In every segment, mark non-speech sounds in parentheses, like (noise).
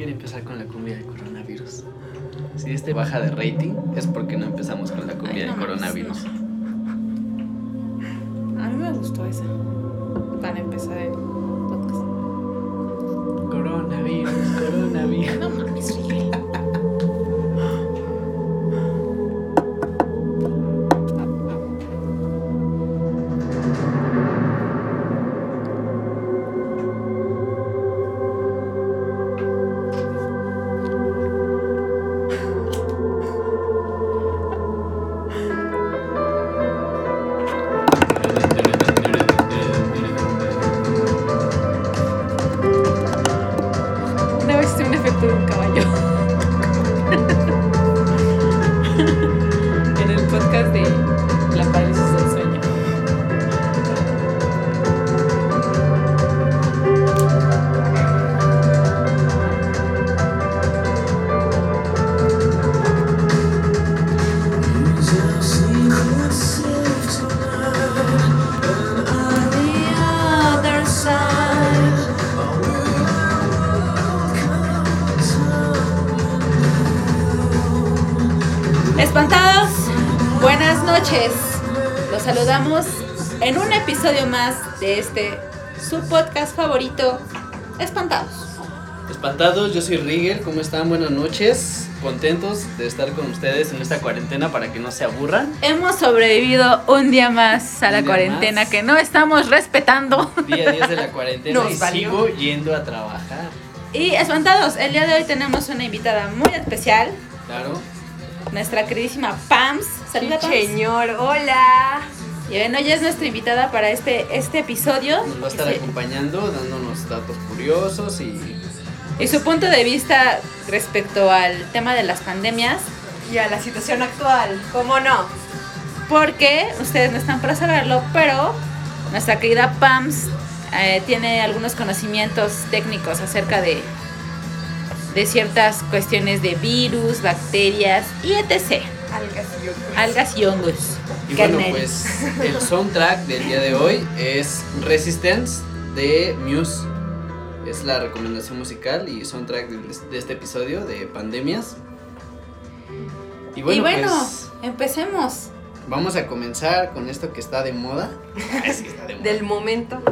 quería empezar con la cumbia del coronavirus. Si este baja de rating es porque no empezamos con la cumbia Ay, del no mames, coronavirus. A mí me gustó esa. Para empezar el podcast. Coronavirus, coronavirus. No mames, de este su podcast favorito, Espantados. Espantados, yo soy Rigel, ¿cómo están? Buenas noches. Contentos de estar con ustedes en esta cuarentena para que no se aburran. Hemos sobrevivido un día más a Un la cuarentena más. que no estamos respetando. Día 10 de la cuarentena Nos y valió. sigo yendo a trabajar. Y espantados, el día de hoy tenemos una invitada muy especial, Claro. nuestra queridísima Pams. Saluda Pams. Señor, hola. Y bueno, ella es nuestra invitada para este, este episodio. Nos va a estar Sí. acompañando, dándonos datos curiosos y Y su punto de vista respecto al tema de las pandemias, Y a la situación actual, ¿cómo no? porque ustedes no están para saberlo, pero nuestra querida Pams eh, tiene algunos conocimientos técnicos acerca de, de ciertas cuestiones de virus, bacterias y etc. Algas y hongos. Y bueno, Kernel. pues (laughs) el soundtrack del día de hoy es Resistance de Muse. Es la recomendación musical y soundtrack de, de este episodio de pandemias. Y bueno, y bueno, pues empecemos. vamos a comenzar con esto que está de moda. (laughs) Sí, está de moda. Del momento.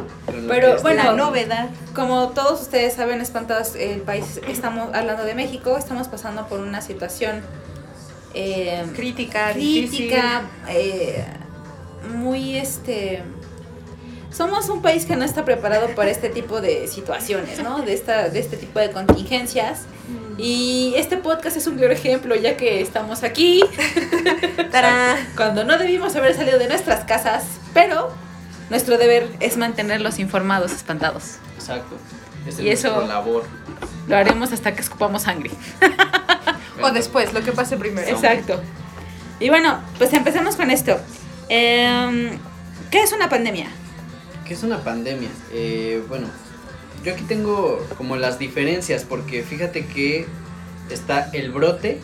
Pero, que está- bueno, la novedad. Como todos ustedes saben, espantados, el país, estamos hablando de México, estamos pasando por una situación eh, Crítica, crítica, eh, muy este... Somos un país que no está preparado para este tipo de situaciones, ¿no? De, esta, de este tipo de contingencias. difícil. Y este podcast es un claro ejemplo, ya que estamos aquí, (laughs) ¡Tarán! (laughs) cuando no debimos haber salido de nuestras casas, pero nuestro deber es mantenerlos informados, espantados. Exacto. Es Y eso- labor. Lo haremos hasta que escupamos sangre. (laughs) O después, lo que pase primero. Exacto. Y bueno, pues empecemos con esto. Em, ¿Qué es una pandemia? ¿Qué es una pandemia? Eh, bueno, yo aquí tengo como las diferencias porque fíjate que está el brote,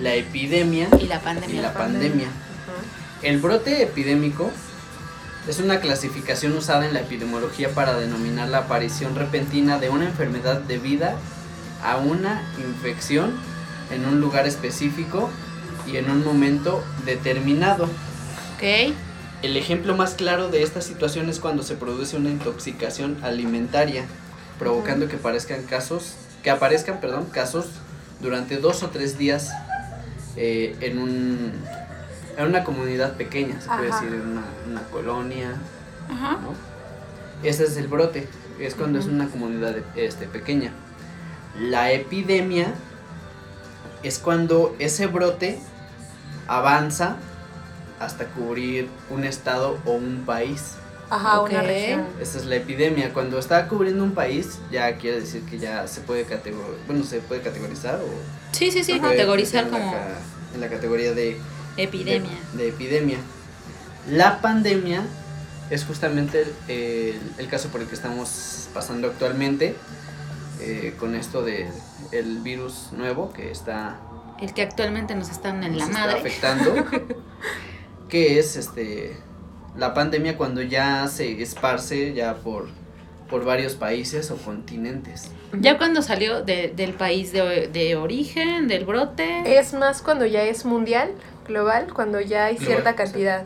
la epidemia Y la pandemia. y la pandemia. pandemia. El brote epidémico es una clasificación usada en la epidemiología para denominar la aparición repentina de una enfermedad debida a una infección en un lugar específico y en un momento determinado. Ok. El ejemplo más claro de esta situación es cuando se produce una intoxicación alimentaria, provocando que aparezcan casos, que aparezcan, perdón, casos durante dos o tres días eh, en un en una comunidad pequeña, se puede decir, en una, una colonia, Ajá. ¿no? Ese es el brote, es cuando es una comunidad este, pequeña. La epidemia es cuando ese brote avanza hasta cubrir un estado o un país. Ajá, una región. Esa es la epidemia. Cuando está cubriendo un país, ya quiere decir que ya se puede categorizar, bueno, se puede categorizar o Sí, sí, sí, categorizar en la como ca- en la categoría de epidemia. de, de epidemia. La pandemia es justamente el, el- el caso por el que estamos pasando actualmente eh, con esto de el virus nuevo que está El que actualmente nos están en nos la está madre. afectando, (laughs) que es este la pandemia cuando ya se esparce ya por por varios países o continentes. Ya cuando salió de- del país de, de origen, del brote. Es más cuando ya es mundial, global, cuando ya hay Global, cierta cantidad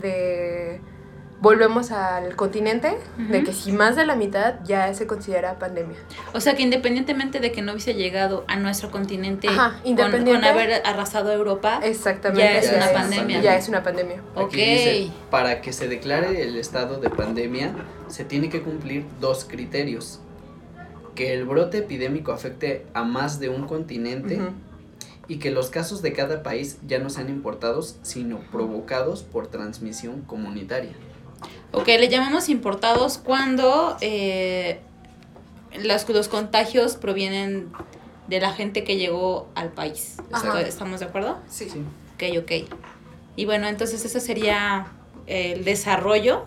de... Volvemos al continente, de que si más de la mitad ya se considera pandemia. O sea que independientemente de que no hubiese llegado a nuestro continente Ajá, con, haber arrasado Europa, Exactamente. Ya es una es- pandemia. Ya es una pandemia. ok. Aquí dice, para que se declare el estado de pandemia, se tiene que cumplir dos criterios. Que el brote epidémico afecte a más de un continente y que los casos de cada país ya no sean importados, sino provocados por transmisión comunitaria. Ok, le llamamos importados cuando eh, los, los contagios provienen de la gente que llegó al país. Ajá. ¿Estamos de acuerdo? Sí. Sí. Ok, ok. Y bueno, entonces ese sería el desarrollo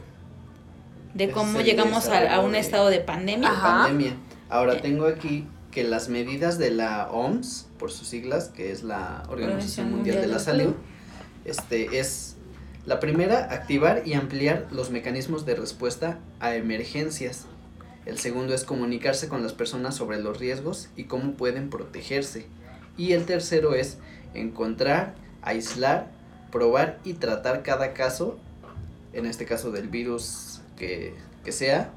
de cómo llegamos a, a un de- estado de pandemia. Ajá. Pandemia. Ahora Eh. tengo aquí que las medidas de la OMS, por sus siglas, que es la Organización Mundial de la Salud, este es la primera, activar y ampliar los mecanismos de respuesta a emergencias. El segundo es comunicarse con las personas sobre los riesgos y cómo pueden protegerse. Y el tercero es encontrar, aislar, probar y tratar cada caso, en este caso del virus que, que sea,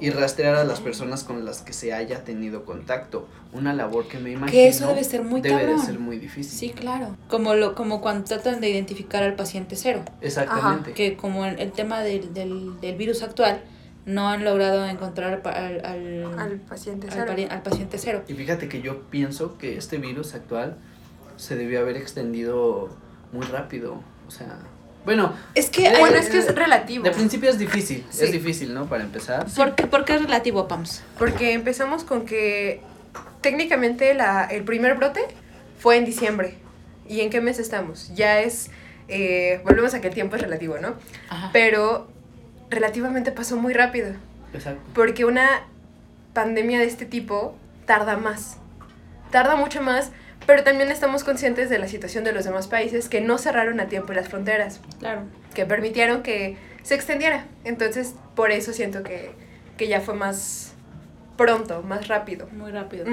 y rastrear a las personas con las que se haya tenido contacto. Una labor que me imagino Que eso debe ser muy debe de ser muy difícil. Sí, claro. Como, lo, como cuando tratan de identificar al paciente cero. Exactamente. Que como el, el tema del, del, del virus actual, no han logrado encontrar al, al, Al paciente al cero. pari- al paciente cero. Y fíjate que yo pienso que este virus actual se debió haber extendido muy rápido. O sea, bueno, Es que... Eh, Bueno, es que es relativo. de principio es difícil. Sí. Es difícil, ¿no? Para empezar. ¿por, qué, por qué es relativo, Pams? Porque empezamos con que técnicamente la, el primer brote fue en diciembre. ¿Y en qué mes estamos? Ya es... eh, volvemos a que el tiempo es relativo, ¿no? Ajá. Pero relativamente pasó muy rápido. Exacto. Porque una pandemia de este tipo tarda más. Tarda mucho más, pero también estamos conscientes de la situación de los demás países que no cerraron a tiempo las fronteras, Claro. que permitieron que se extendiera. Entonces, por eso siento que, que ya fue más pronto, más rápido. Muy rápido.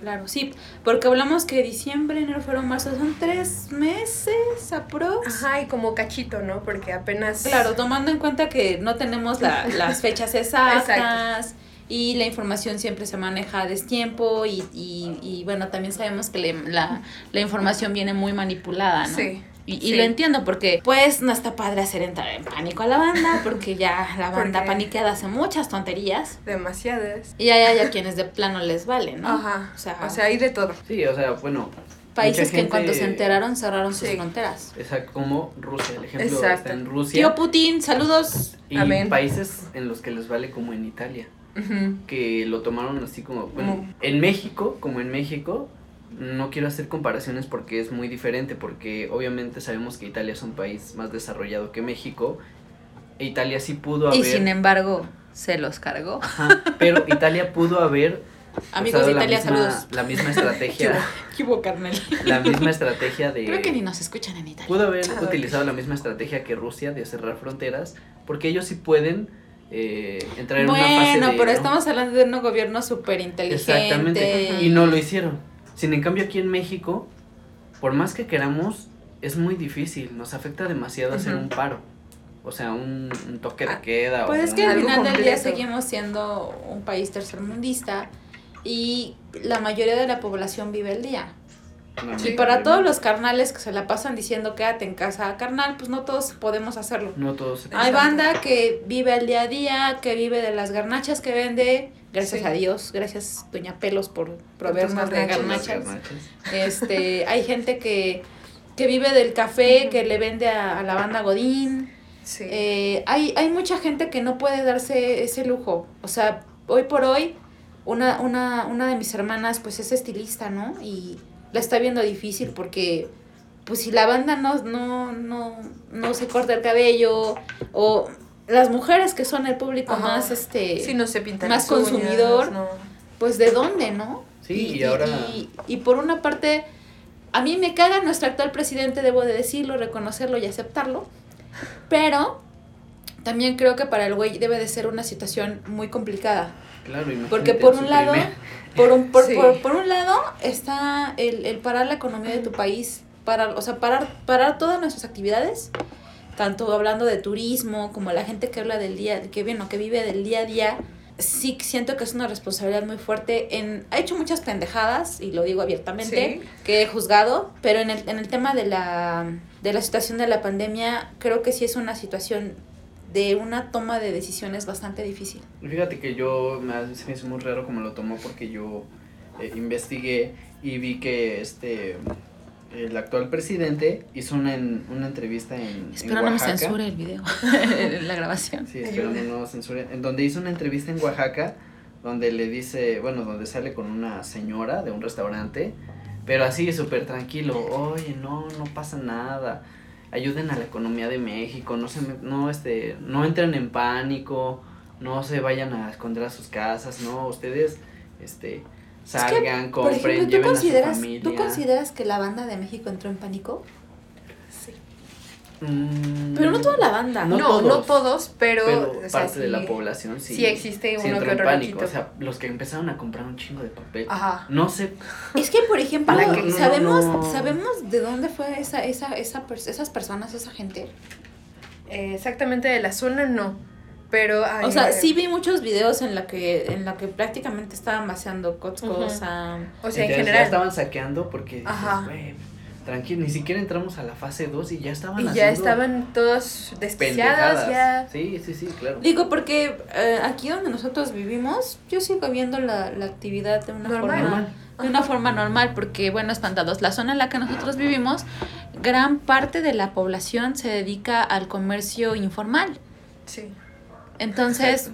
Claro, sí, porque hablamos que diciembre, enero, febrero, marzo son tres meses aprox. Ajá, y como cachito, ¿no? Porque apenas... Claro, tomando en cuenta que no tenemos la- las fechas (laughs) exactas y la información siempre se maneja a destiempo y, y, y bueno, también sabemos que le- la, la información viene muy manipulada, ¿no? Sí. Y, y sí. lo entiendo porque pues no está padre hacer entrar en pánico a la banda (laughs) porque ya la banda Porque- paniqueada hace muchas tonterías Demasiadas. y hay, hay a quienes de plano les vale, ¿no? Ajá. O sea, O sea, hay de todo. Sí, o sea, bueno. países mucha que en cuanto se gente- enteraron cerraron sus Sí. fronteras. Exacto, como Rusia. El ejemplo Exacto. está en Rusia. Tío Putin, saludos. y Amén. países en los que les vale como en Italia. Que lo tomaron así como, bueno, en México, como en México, no quiero hacer comparaciones porque es muy diferente, porque obviamente sabemos que Italia es un país más desarrollado que México, e Italia sí pudo haber, Y sin embargo, se los cargó. Ajá, pero Italia pudo haber (laughs) Amigos de la Italia, misma- saludos. la misma estrategia, (laughs) ¿Qué hubo, la misma estrategia de, Creo que ni nos escuchan en Italia. pudo haber Ah, utilizado la misma estrategia que Rusia de cerrar fronteras, porque ellos sí pueden eh, entrar en una fase Bueno, de, pero ¿no? estamos hablando de un gobierno súper inteligente. Exactamente. Y no lo hicieron. Sin en cambio aquí en México, por más que queramos, es muy difícil. Nos afecta demasiado hacer un paro. O sea, un, un toque de Ah, queda. Pues o es que al final del día seguimos siendo un país tercermundista y la mayoría de la población vive el día. No, Y para todos los carnales que se la pasan diciendo quédate en casa, carnal, pues no todos podemos hacerlo. No todos. Hay banda que vive el día a día, que vive de las garnachas que vende. Gracias Sí. a Dios, gracias Doña Pelos por proveernos de garnachas. garnachas. Este, (laughs) hay gente que, que vive del café, que le vende a, a la banda Godín. Sí. Eh, hay, hay mucha gente que no puede darse ese lujo. O sea, hoy por hoy, una, una, una de mis hermanas pues es estilista, ¿no? Y la está viendo difícil porque pues si la banda no, no, no, no se corta el cabello o las mujeres que son el público Ajá. más este Sí, no se pintan más uñas, consumidor. no. pues de dónde, ¿no? Sí, y ahora- Y, y por una parte, a mí me caga nuestro actual presidente, debo de decirlo, reconocerlo y aceptarlo, pero también creo que para el güey debe de ser una situación muy complicada. Claro, imagínate Porque por un lado, primer- por un, por, Sí. por, por un lado está el, el parar la economía de tu país, parar, o sea, parar, parar todas nuestras actividades, tanto hablando de turismo como la gente que habla del día, que bueno, que vive del día a día, sí siento que es una responsabilidad muy fuerte. En, ha hecho muchas pendejadas, y lo digo abiertamente, Sí. que he juzgado, pero en el, en el tema de la, de la situación de la pandemia, creo que sí es una situación de una toma de decisiones bastante difícil. Fíjate que yo me, hace- se me hizo muy raro como lo tomó porque yo eh, investigué y vi que este el actual presidente hizo una, en- una entrevista en, en Espero no me censure el video, (laughs) (laughs) la grabación. Sí, esperando no censuren. En donde hizo una entrevista en Oaxaca, donde le dice, bueno, donde sale con una señora de un restaurante, pero así súper tranquilo, oye, no, no pasa nada, ayuden a la economía de México, no se, no, este, no entren en pánico, no se vayan a esconder a sus casas, no, ustedes, este, salgan, Por compren, ejemplo, ¿tú lleven a su consideras, familia. ¿tú consideras que la banda de México entró en pánico? Mm, Pero no toda la banda. No No, no todos, pero, pero o sea, parte de la población sí. sí existe sí uno que otro pánico. loquito. O sea, los que empezaron a comprar un chingo de papel. Ajá. No sé. Es que, por ejemplo, Para que- no, sabemos, no. sabemos de dónde fue esa, esa, esa, esas personas, esa gente. Eh, exactamente de la zona no, pero... ay, O sea, eh, sí vi muchos videos en la que, en la que prácticamente estaban vaciando Costco, Ujú. o sea, O sea, en general. estaban saqueando porque Ajá. Tranquilo, ni siquiera entramos a la fase 2 y ya estaban Y ya estaban todos desquiciadas, pendejadas. ya... Sí, sí, sí, claro. Digo, porque eh, aquí donde nosotros vivimos, yo sigo viendo la, la actividad de una Normal. forma Normal. de una forma normal, porque bueno, espantados, la zona en la que nosotros vivimos, gran parte de la población se dedica al comercio informal. Sí. Entonces,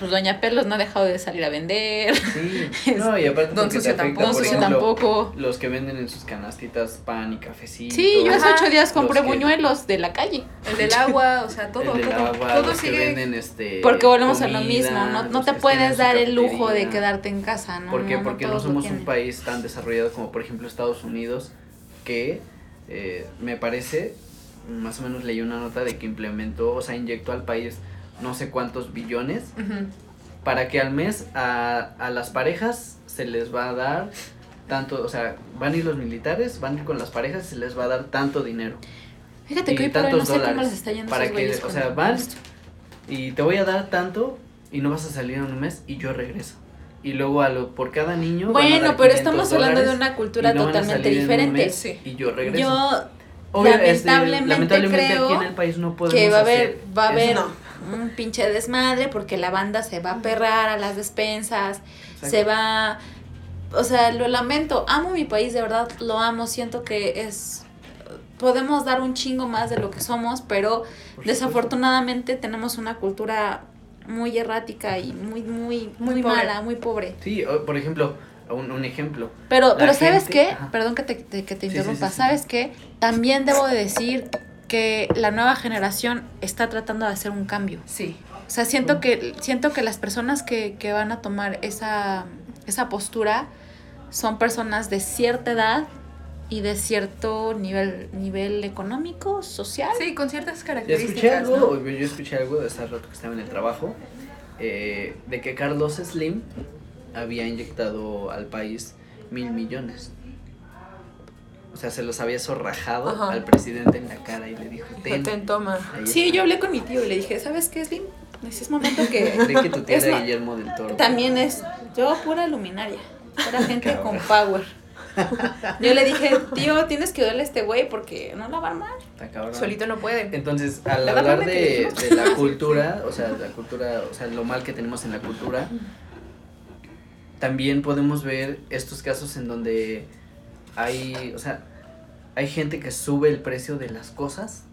pues Doña Pelos no ha dejado de salir a vender. Sí. (laughs) No, y aparte Don Sucio tampoco. Por ejemplo. Los que venden en sus canastitas pan y cafecito. Sí, yo hace ocho días compré Los que- buñuelos de la calle. El del agua, o sea, todo, el del todo, agua, todo los que sigue... venden este Porque volvemos a lo mismo, no, no te que puedes dar el lujo de quedarte en casa, ¿no? ¿Por qué? no, Porque no somos un país tan desarrollado como por ejemplo Estados Unidos, que eh, me parece, más o menos leí una nota de que implementó, o sea, inyectó al país no sé cuántos billones para que al mes a, a las parejas se les va a dar tanto, o sea, van a ir los militares, van a ir con las parejas y se les va a dar tanto dinero. Fíjate y que hoy por hoy no tantos sé cómo dólares les está yendo para que, o sea, van y te voy a dar tanto y no vas a salir en un mes y yo regreso. Y luego a lo, por cada niño. Bueno, pero 500 estamos hablando de una cultura no totalmente diferente. Sí. Y yo regreso. Yo Obvio, este, lamentablemente creo aquí en el país no podemos que va a haber, hacer va a haber eso. Un pinche desmadre porque la banda se va a perrar a las despensas, Exacto. se va, o sea, lo lamento, amo mi país, de verdad lo amo, siento que es, podemos dar un chingo más de lo que somos, pero desafortunadamente tenemos una cultura muy errática y muy, muy, muy, mala, muy pobre. Sí, por ejemplo, un, un ejemplo. Pero, La pero ¿sabes qué? ajá. Perdón que te, te- que te sí, interrumpa. sí, sí. ¿Sabes qué? También debo de decir que la nueva generación está tratando de hacer un cambio. Sí. O sea, siento que, siento que las personas que, que van a tomar esa, esa postura son personas de cierta edad y de cierto nivel, nivel económico, social. Sí, con ciertas Ya características, escuché algo, ¿no? yo escuché algo de hace rato que estaba en el trabajo, eh, de que Carlos Slim había inyectado al país mil millones. O sea, se los había zorrajado Ajá. al presidente en la cara y le dijo, ten, Ten, toma. Sí, está". yo hablé con mi tío y le dije, ¿sabes qué, Slim? Es momento que (laughs) Creí que tu tía era Guillermo del Toro. también es yo pura luminaria, pura (laughs) gente con power. (laughs) Yo le dije, tío, tienes que darle a este güey porque no la va a armar. Cabrón. Solito no puede. Entonces, al La hablar de, de la cultura, o sea, la cultura, o sea, lo mal que tenemos en la cultura, también podemos ver estos casos en donde hay, o sea, hay gente que sube el precio de las cosas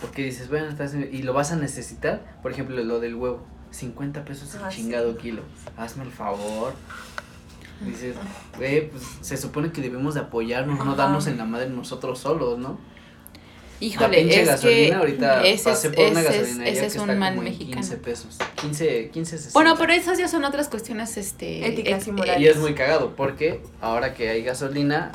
porque dices, bueno, estás en- y lo vas a necesitar, por ejemplo, lo del huevo, 50 pesos el Ah, sí. chingado kilo, hazme el favor. Dices, güey, pues se supone que debemos de apoyarnos, no darnos en la madre nosotros solos, ¿no? La Híjole, pinche es que gasolina ahorita ese es, pasé por una ese es- gasolina ese es que un está mal como en mexicano. 15 pesos. 15, 15, 60. Bueno, pero esas ya son otras cuestiones este Éticas y eh, morales. Y es muy cagado porque ahora que hay gasolina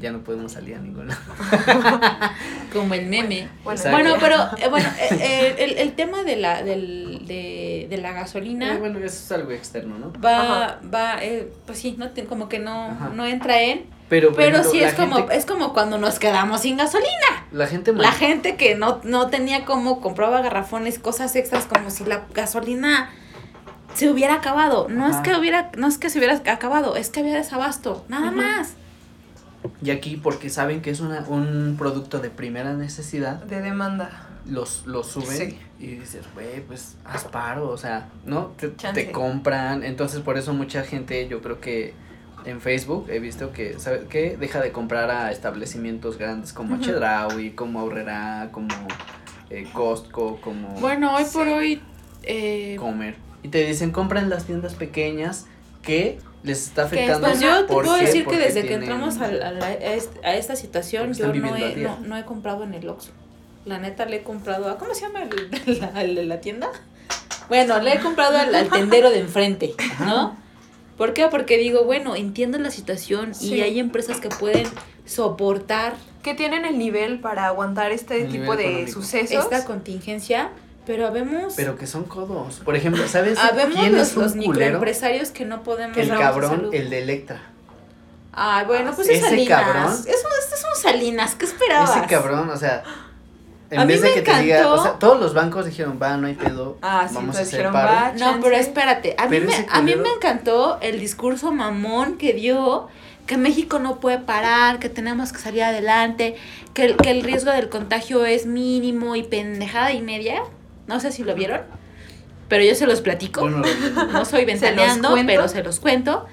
ya no podemos salir a ninguna. (laughs) Como el meme. Bueno. Bueno, pero (laughs) eh, bueno, eh, eh, el, el tema de la, del, de, de la gasolina Eh, bueno, eso es algo externo, ¿no? va, Ajá. va, eh, pues sí, no te- como que no, Ajá. no entra en, Pero, pero ejemplo, sí es como, gente- es como cuando nos quedamos sin gasolina. La gente La gente que no, no tenía como, compraba garrafones, cosas extras, como si la gasolina se hubiera acabado. No es que hubiera, no es que se hubiera acabado, es que había desabasto, nada más. Y aquí, porque saben que es una, un producto de primera necesidad, De demanda. los, los suben Sí. y dices, güey, pues haz paro, o sea, ¿no? Te, te compran, entonces por eso mucha gente, yo creo que en Facebook he visto que, ¿sabes qué? Deja de comprar a establecimientos grandes como. Chedraui, como Aurrera, como eh, Costco, como Bueno, hoy por hoy, eh, Comer. Y te dicen, compra en las tiendas pequeñas que les está afectando. pues yo te ¿Por puedo qué? decir que desde que entramos a, la- a la- esta situación, yo no he, no, no he comprado en el Oxxo. La neta le he comprado a, ¿cómo se llama el, (laughs) la, la tienda? Bueno, le he comprado al, al tendero de enfrente, ¿no? ¿Por qué? Porque digo, bueno, entiendo la situación Sí. y hay empresas que pueden soportar Que tienen el nivel para aguantar este El tipo de económico. sucesos. esta contingencia, pero habemos, Pero que son codos. Por ejemplo, ¿sabes (laughs) habemos quién los, es un los culero? microempresarios que no podemos... El cabrón, el de Electra. Ay, bueno, pues es Ese Salinas. cabrón. Es, un- este es un Salinas, ¿qué esperabas? Ese cabrón, o sea, en A mí vez de me que te diga, encantó- o sea, todos los bancos dijeron, va, no hay pedo, Ah, sí, vamos a hacer dijeron, paro. va. No, chance. pero espérate, a mí, Pero me, ese a mí me encantó el discurso mamón que dio, que México no puede parar, que tenemos que salir adelante, que el, que el riesgo del contagio es mínimo y pendejada y media. No sé si lo vieron, pero yo se los platico. Bueno, no soy (laughs) ventaneando, pero se los cuento.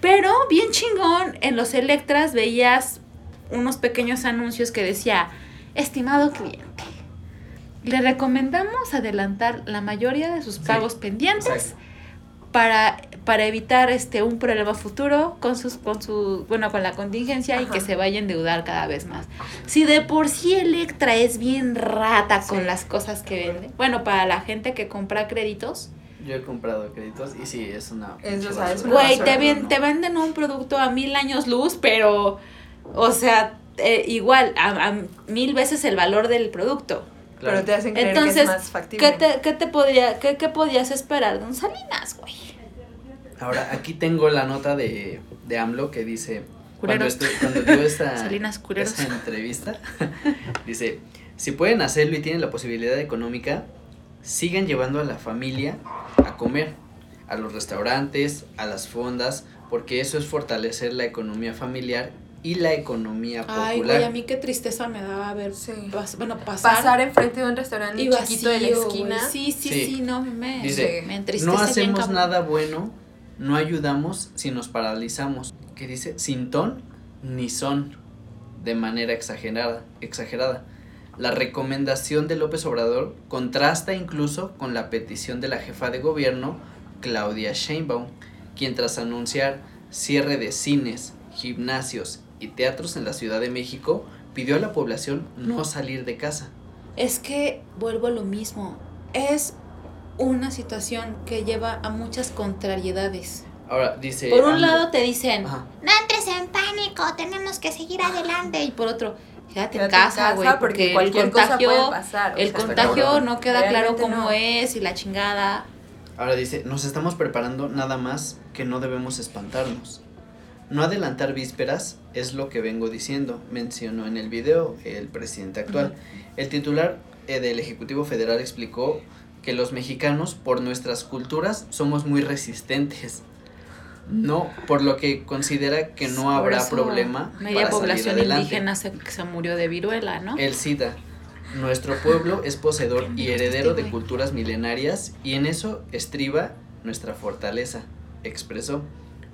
Pero bien chingón, en los Electras veías unos pequeños anuncios que decía, estimado cliente, le recomendamos adelantar la mayoría de sus Sí, pagos pendientes exacto. para, para evitar este un problema futuro con sus con su bueno con la contingencia y que se vaya a endeudar cada vez más. Si de por sí Electra es bien rata con Sí. las cosas que vende. Bueno, para la gente que compra créditos, yo he comprado créditos y sí, es una... Es, pinche o sea, es basura. una Güey, basura, te, ven- no. te venden un producto a mil años luz, pero, o sea, eh, igual, a, a mil veces el valor del producto. Claro. Pero te hacen creer que Entonces, es más factible. ¿qué te, qué te podría, qué, qué podías esperar de un Salinas, güey? Ahora, aquí tengo la nota de, de AMLO que dice, cuando, Culeros. estu- cuando dio esta, (laughs) Salinas culeros. esta (laughs) entrevista, (laughs) dice, si pueden hacerlo y tienen la posibilidad económica, sigan llevando a la familia a comer, a los restaurantes, a las fondas, porque eso es fortalecer la economía familiar y la economía Ay, popular. güey, a mí qué tristeza me daba ver, Sí. pas- bueno, pasar, Pasar enfrente de un restaurante y chiquito de la esquina. Sí, sí, Sí. sí, no, me, Dice, me entristece no hacemos nada bueno, no ayudamos si nos paralizamos. Que dice, sin ton ni son, de manera exagerada, exagerada. La recomendación de López Obrador contrasta incluso con la petición de la jefa de gobierno, Claudia Sheinbaum, quien tras anunciar cierre de cines, gimnasios y teatros en la Ciudad de México, pidió a la población no salir de casa. Es que vuelvo a lo mismo. Es una situación que lleva a muchas contrariedades. Ahora dice... Por un AMLO- lado te dicen, Ajá. no entres en pánico, tenemos que seguir adelante. Y por otro, quédate, Quédate en casa, güey, porque, el cualquier contagio, puede pasar. o el sea, contagio cabrón. no queda claro cómo no. es y la chingada. Ahora dice, nos estamos preparando nada más que no debemos espantarnos. No adelantar vísperas es lo que vengo diciendo, mencionó en el video el presidente actual. El titular eh, del Ejecutivo Federal explicó que los mexicanos, por nuestras culturas, somos muy resistentes. No, por lo que considera que no habrá problema Media para población indígena se, se murió de viruela, ¿no? Él cita, nuestro pueblo es poseedor y heredero de culturas milenarias y en eso estriba nuestra fortaleza, expresó.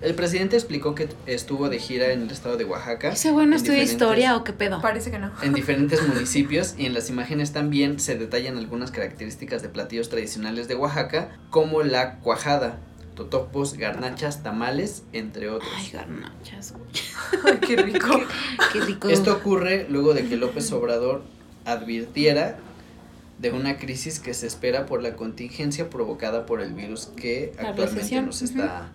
El presidente explicó que estuvo de gira en el estado de Oaxaca. ¿Ese güey no en estudia diferentes- historia o qué pedo? Parece que no. En (laughs) diferentes municipios y en las imágenes también se detallan algunas características de platillos tradicionales de Oaxaca, como la cuajada, totopos, garnachas, tamales, entre otros. Ay, garnachas, güey. Qué rico. (laughs) Qué rico. Esto ocurre luego de que López Obrador advirtiera de una crisis que se espera por la contingencia provocada por el virus que actualmente nos está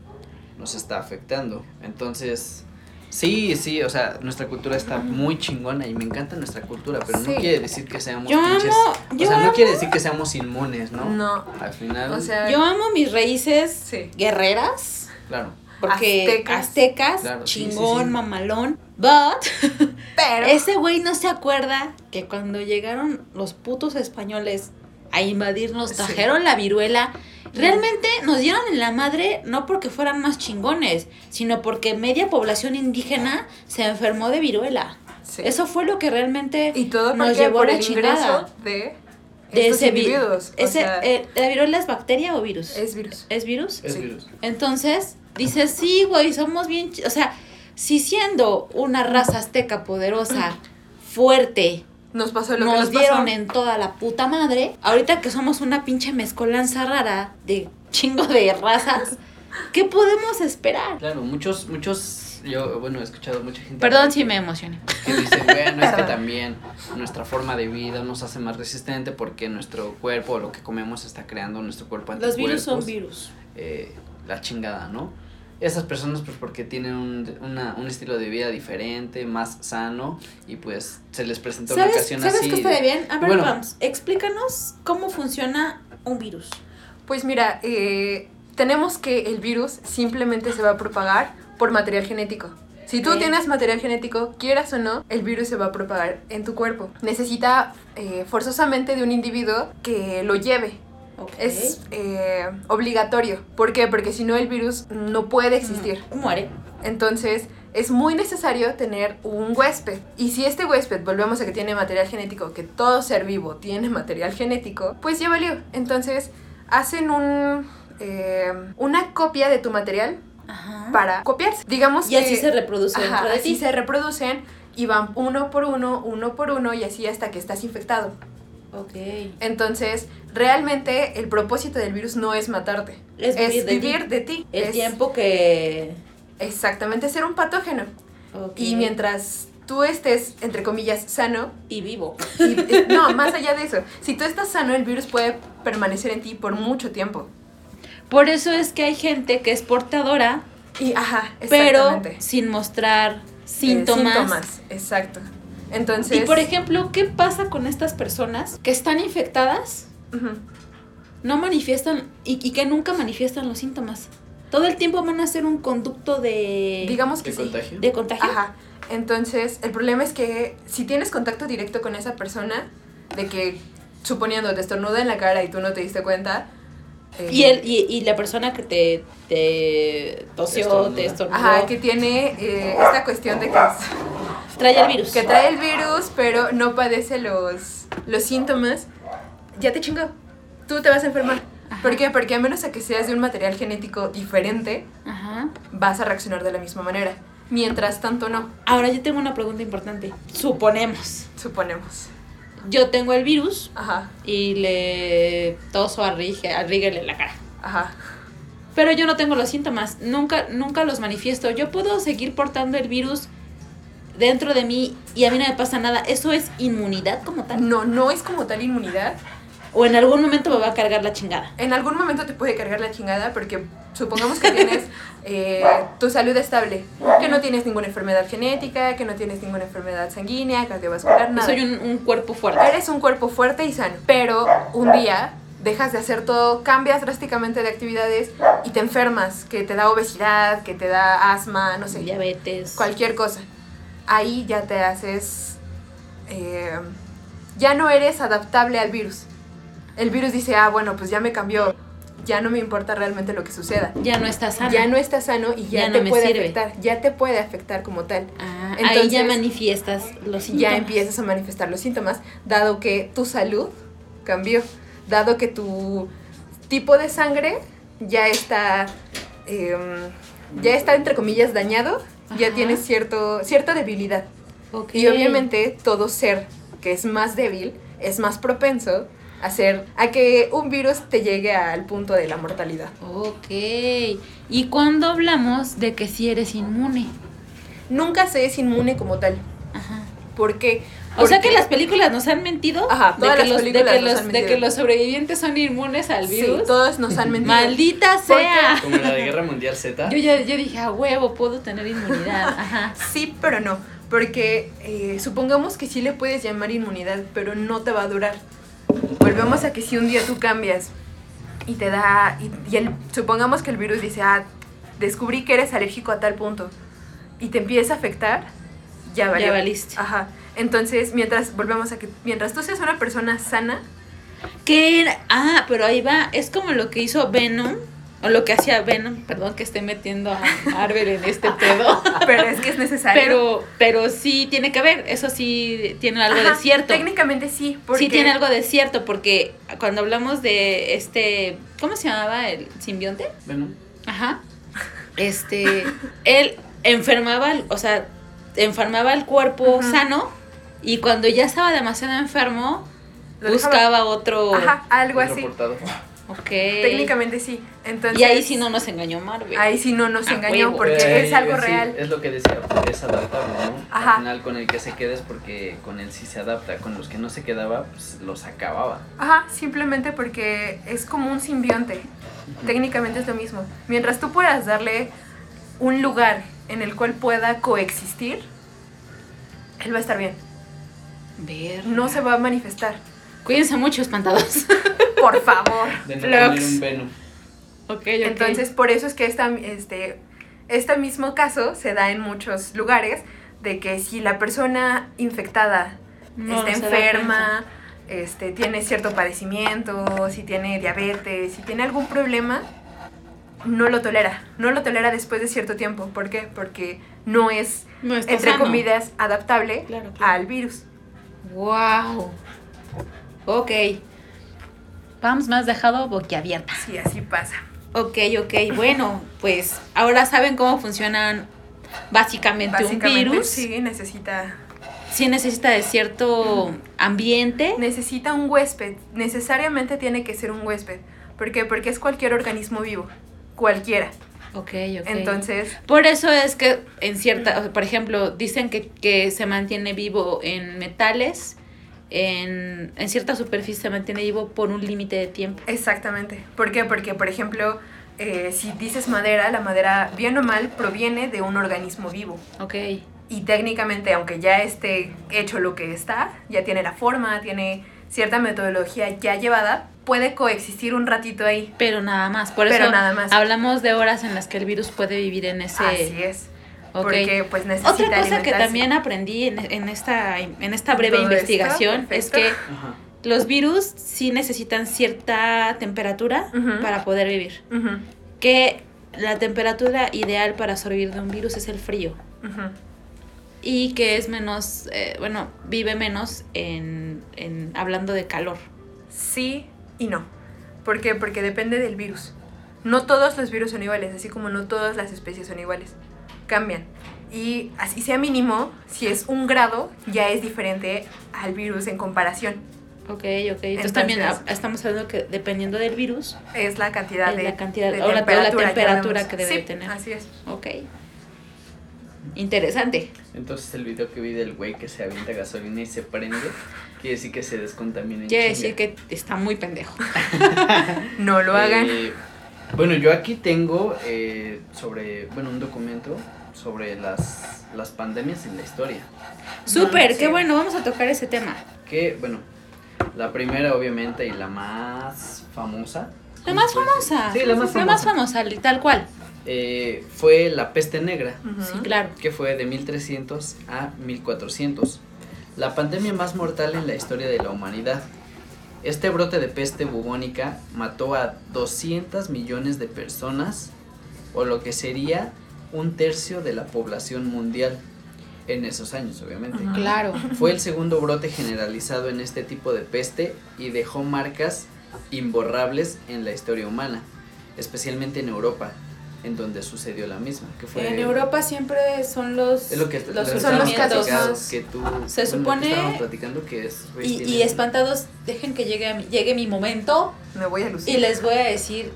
nos está afectando. Entonces, Sí, sí, o sea, nuestra cultura está muy chingona y me encanta nuestra cultura, pero Sí. no quiere decir que seamos Yo pinches. amo- o yo sea, no quiere decir que seamos inmunes, ¿no? No. Al final, O sea, Yo amo mis raíces Sí. guerreras. claro. Porque Aztecas. aztecas, Claro, chingón, sí, sí. mamalón. But (laughs) pero ese güey no se acuerda que cuando llegaron los putos españoles a invadirnos, Sí. trajeron la viruela. Realmente nos dieron en la madre no porque fueran más chingones, sino porque media población indígena se enfermó de viruela. Sí. Eso fue lo que realmente y todo nos llevó por a la el chingada. de, de estos ese vi- individuos. O ese, sea, eh, ¿La viruela es bacteria o virus? es virus. ¿Es virus? Es Sí. virus. Entonces, dices, sí, güey, somos bien... O sea, si siendo una raza azteca poderosa, fuerte, Nos pasó lo que nos nos dieron pasó. en toda la puta madre, ahorita que somos una pinche mezcolanza rara de chingo de razas, ¿qué podemos esperar? Claro, muchos, muchos, yo, bueno, he escuchado mucha gente. Perdón si me emocioné. Que dicen, bueno, es que también nuestra forma de vida nos hace más resistente porque nuestro cuerpo, lo que comemos, está creando nuestro cuerpo Los virus son virus. eh, la chingada, ¿no? Esas personas pues porque tienen un, una- un estilo de vida diferente, más sano y pues se les presenta una ¿Sabes, ocasión ¿sabes así. qué estaría bien? A ver, Bueno. Pams, explícanos cómo funciona un virus. Pues mira, eh, tenemos que el virus simplemente se va a propagar por material genético. Si tú tienes material genético, quieras o no, el virus se va a propagar en tu cuerpo. Necesita eh, forzosamente de un individuo que lo lleve. Es eh, obligatorio. ¿Por qué? Porque si no el virus no puede existir. Mm, Muere. Entonces, es muy necesario tener un huésped. Y si este huésped, volvemos a que tiene material genético, que todo ser vivo tiene (laughs) material genético, pues ya valió. Entonces, hacen un, eh, una copia de tu material Ajá. para copiarse. Digamos Y que... así se reproduce Ajá, dentro de así se reproducen y van uno por uno, uno por uno y así hasta que estás infectado. Ok. Entonces, realmente el propósito del virus no es matarte. Es vivir de vivir ti. de ti. El Es tiempo que... Exactamente, ser un patógeno. Y mientras tú estés, entre comillas, sano, Y vivo. y- no, más allá de eso, si tú estás sano, el virus puede permanecer en ti por mucho tiempo. Por eso es que hay gente que es portadora, Y, ajá, pero sin mostrar Eh, síntomas. síntomas, exacto. Entonces... Y por ejemplo, ¿qué pasa con estas personas que están infectadas, no manifiestan y, y que nunca manifiestan los síntomas? Todo el tiempo van a ser un conducto de, digamos que ¿De sí. contagio? de contagio. Ajá. Entonces, el problema es que si tienes contacto directo con esa persona, de que, suponiendo, te estornuda en la cara y tú no te diste cuenta... eh, Y, el, y, y la persona que te, te tosió, Estornuda. te estornudó, Ajá, que tiene eh, esta cuestión de que, es- trae el virus. que trae el virus, pero no padece los, los síntomas, ya te chingó. Tú te vas a enfermar. Ajá. ¿Por qué? Porque a menos a que seas de un material genético diferente, Ajá. vas a reaccionar de la misma manera. Mientras tanto, no, Ahora yo tengo una pregunta importante. Suponemos, suponemos. Yo tengo el virus Ajá, y le toso a, Rig- a Rigel en la cara. ajá. Pero yo no tengo los síntomas, nunca, nunca los manifiesto. Yo puedo seguir portando el virus dentro de mí y a mí no me pasa nada. ¿Eso es inmunidad como tal? No, no es como tal inmunidad. ¿O en algún momento me va a cargar la chingada? En algún momento te puede cargar la chingada porque supongamos que tienes (laughs) eh, tu salud estable, que no tienes ninguna enfermedad genética, que no tienes ninguna enfermedad sanguínea, cardiovascular, nada. Soy un, un cuerpo fuerte. Eres un cuerpo fuerte y sano, pero un día dejas de hacer todo, cambias drásticamente de actividades y te enfermas, que te da obesidad, que te da asma, no sé, Diabetes. cualquier cosa. Ahí ya te haces, eh, ya no eres adaptable al virus. El virus dice, ah, bueno, pues ya me cambió, ya no me importa realmente lo que suceda. Ya no está sano. Ya no está sano y ya, Ya no te puede sirve. afectar, ya te puede afectar como tal. Ah, ahí ya Entonces, manifiestas los síntomas. ya empiezas a manifestar los síntomas, dado que tu salud cambió, dado que tu tipo de sangre ya está, em, ya está entre comillas dañado, ya tienes cierto, cierta debilidad. Y obviamente todo ser que es más débil es más propenso a, ser, a que un virus te llegue al punto de la mortalidad. Ok. ¿Y cuando hablamos de que si eres inmune? Nunca se es inmune como tal. Ajá. ¿Por qué? O sea que Porque- las películas nos han mentido Ajá, de, todas que las los, de, que nos los, han de mentido. que los sobrevivientes son inmunes al Sí, virus. todos nos han mentido. Maldita sea. Como en la de Guerra Mundial Z. Yo ya yo dije, a huevo, puedo tener inmunidad. (laughs) Ajá. Sí, pero no. Porque eh, supongamos que sí le puedes llamar inmunidad, pero no te va a durar. Volvemos a que si un día tú cambias y te da. Y, y el, supongamos que el virus dice, ah, descubrí que eres alérgico a tal punto. Y te empieza a afectar, ya valió. Ya valiste. Ajá. Entonces, mientras, volvemos a que mientras tú seas una persona sana, ¿Qué era? Ah, pero ahí va. Es como lo que hizo Venom. O lo que hacía Venom. Perdón que esté metiendo a Marvel en este pedo. (laughs) pero es que es necesario. Pero, pero sí tiene que ver. Eso sí tiene algo Ajá, de cierto. Técnicamente sí, porque Sí tiene algo de cierto. Porque cuando hablamos de este. ¿Cómo se llamaba el simbionte? Bueno, Ajá. Este. él enfermaba, o sea, enfermaba el cuerpo sano. Y cuando ya estaba demasiado enfermo, Lo dejaba- buscaba otro. Ajá, algo otro así. portado. Ok. Técnicamente sí. Entonces, Y ahí sí no nos engañó Marvel. Ahí sí no nos A engañó huevo. porque Eh, es algo sí, real. Es lo que decía, es adaptable, ¿no? Ajá. Al final con el que se queda es porque con él sí se adapta, con los que no se quedaba, pues los acababa. Ajá, simplemente porque es como un simbionte. Técnicamente es lo mismo. Mientras tú puedas darle un lugar en el cual pueda coexistir, él va a estar bien. Ver. No se va a manifestar. Cuídense mucho, espantados. (laughs) Por favor. De no tener un Venom. ok, ok. Entonces, por eso es que esta, este, este mismo caso se da en muchos lugares de que si la persona infectada No está enferma, este, tiene cierto padecimiento, si tiene diabetes, si tiene algún problema, no lo tolera. No lo tolera después de cierto tiempo. ¿Por qué? Porque no es, No entre sano. comillas, adaptable Claro, claro. al virus. Wow. Ok. Vamos, me has dejado boquiabierta. Sí, así pasa. Ok, ok. Bueno, pues ahora saben cómo funcionan básicamente, Básicamente, un virus. sí, necesita, Sí necesita de cierto ambiente. necesita un huésped. Necesariamente tiene que ser un huésped. ¿Por qué? Porque es cualquier organismo vivo. Cualquiera. Ok, ok. Entonces, Por eso es que en cierta, por ejemplo, dicen que, que se mantiene vivo en metales, en, en cierta superficie se mantiene vivo por un límite de tiempo. exactamente. ¿Por qué? Porque, por ejemplo, eh, si dices madera, la madera, bien o mal, proviene de un organismo vivo. Ok. Y técnicamente, aunque ya esté hecho lo que está, ya tiene la forma, tiene cierta metodología ya llevada, puede coexistir un ratito ahí. Pero nada más. Por Pero eso nada más. hablamos de horas en las que el virus puede vivir en ese. Así es. Ok. Porque pues necesita Otra cosa que también aprendí en, en esta, en esta breve Todo esto, investigación es que Ajá. los virus sí necesitan cierta temperatura Ujú. para poder vivir. Que la temperatura ideal para sobrevivir de un virus es el frío. Y que es menos, eh, bueno, vive menos en, en hablando de calor. Sí y no. ¿Por qué? Porque depende del virus. No todos los virus son iguales, así como no todas las especies son iguales. Cambian. Y así sea mínimo, si es un grado, ya es diferente al virus en comparación. Ok, ok. Entonces, también Entonces- ah, estamos hablando que dependiendo del virus, Es la cantidad Es de, la cantidad- de o la- o la temperatura que debe Sí, tener. Así es. ok. Interesante. Entonces el video que vi del güey que se avienta gasolina y se prende, quiere decir que se descontamina Quiere decir que está muy pendejo. (laughs) No lo hagan. Eh, bueno, yo aquí tengo eh, sobre, bueno, un documento sobre las, las pandemias en la historia. Súper, qué bueno, vamos a tocar ese tema. Que, bueno, la primera obviamente y la más famosa. La más ¿cómo se puede famosa. Sí, la más La más famosa. famosa, tal cual. Eh, fue la peste negra. Sí, claro. que fue de 1300 a 1400. La pandemia más mortal en la historia de la humanidad. Este brote de peste bubónica mató a 200 millones de personas, o lo que sería un tercio de la población mundial en esos años, obviamente. Claro. Fue el segundo brote generalizado en este tipo de peste y dejó marcas imborrables en la historia humana, especialmente en Europa, en donde sucedió la misma, que fue En Europa siempre son los, es lo que los son los casos que tú Se bueno, lo que supone- platicando que es y, y espantados, dejen que llegue, a mi, llegue mi momento Me voy a lucir. y les voy a decir,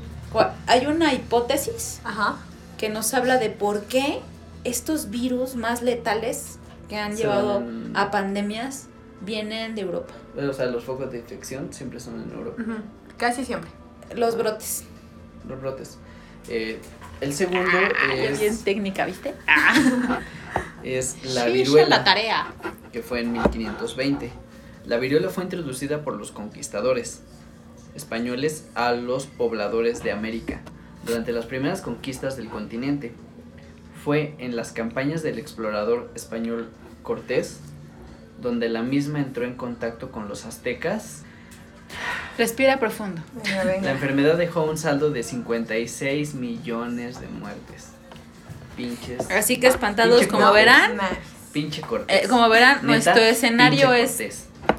hay una hipótesis Ajá. Que nos habla de por qué estos virus más letales que han Se llevado van- a pandemias vienen de Europa. O sea, los focos de infección siempre son en Europa. Ujú, Casi siempre. Los brotes. Los brotes. Eh, el segundo Ah, yo bien es, técnica, ¿viste? (laughs) es la Sí, viruela. la tarea. que fue en 1520. La viruela fue introducida por los conquistadores españoles a los pobladores de América durante las primeras conquistas del continente. Fue en las campañas del explorador español Cortés donde la misma entró en contacto con los aztecas. Respira profundo. Venga, La enfermedad dejó un saldo de 56 millones de muertes. Pinches. Así que espantados, Pinche como Cortés. verán, Pinche Cortés. eh, como verán, Neta, nuestro escenario es,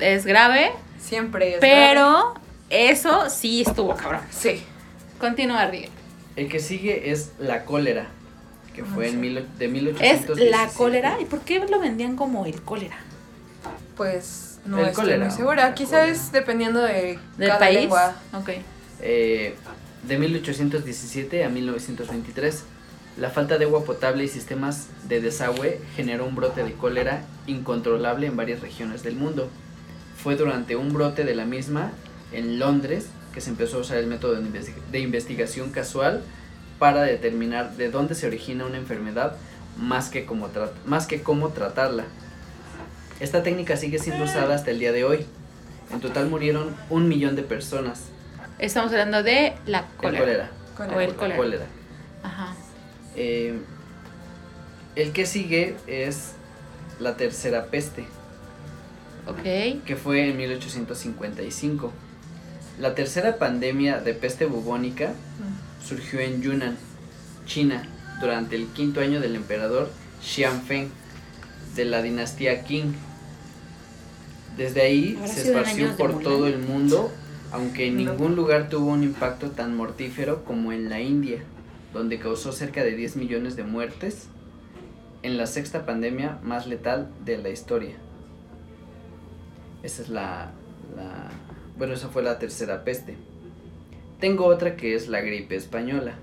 es grave, siempre es. pero eso sí estuvo cabrón. Sí. Continúa, Riel. El que sigue es la cólera, que fue Ah, en sí. mil, de Es 1817. la cólera. ¿Y por qué lo vendían como el cólera? Pues no El estoy cólera. muy segura. Quizás cólera. dependiendo de ¿Del cada país? lengua. Ok. Eh, de 1817 a 1923. La falta de agua potable y sistemas de desagüe generó un brote de cólera incontrolable en varias regiones del mundo. Fue durante un brote de la misma en Londres que se empezó a usar el método de investi- de investigación casual para determinar de dónde se origina una enfermedad más que cómo, tra- más que cómo tratarla. Esta técnica sigue siendo usada hasta el día de hoy. En total murieron un millón de personas. Estamos hablando de la El cólera. cólera. Cólera. O el La cólera. cólera. Ajá. Eh, el que sigue es la tercera peste, Ok. que fue en 1855. La tercera pandemia de peste bubónica Mm. surgió en Yunnan, China, durante el quinto año del emperador Xianfeng de la dinastía Qing. Desde ahí ¿Habrá se esparció por todo el mundo, aunque en ningún lugar tuvo un impacto tan mortífero como en la India, donde causó cerca de 10 millones de muertes en la sexta pandemia más letal de la historia. Esa es la, la- Bueno, esa fue la tercera peste. Tengo otra que es la gripe española.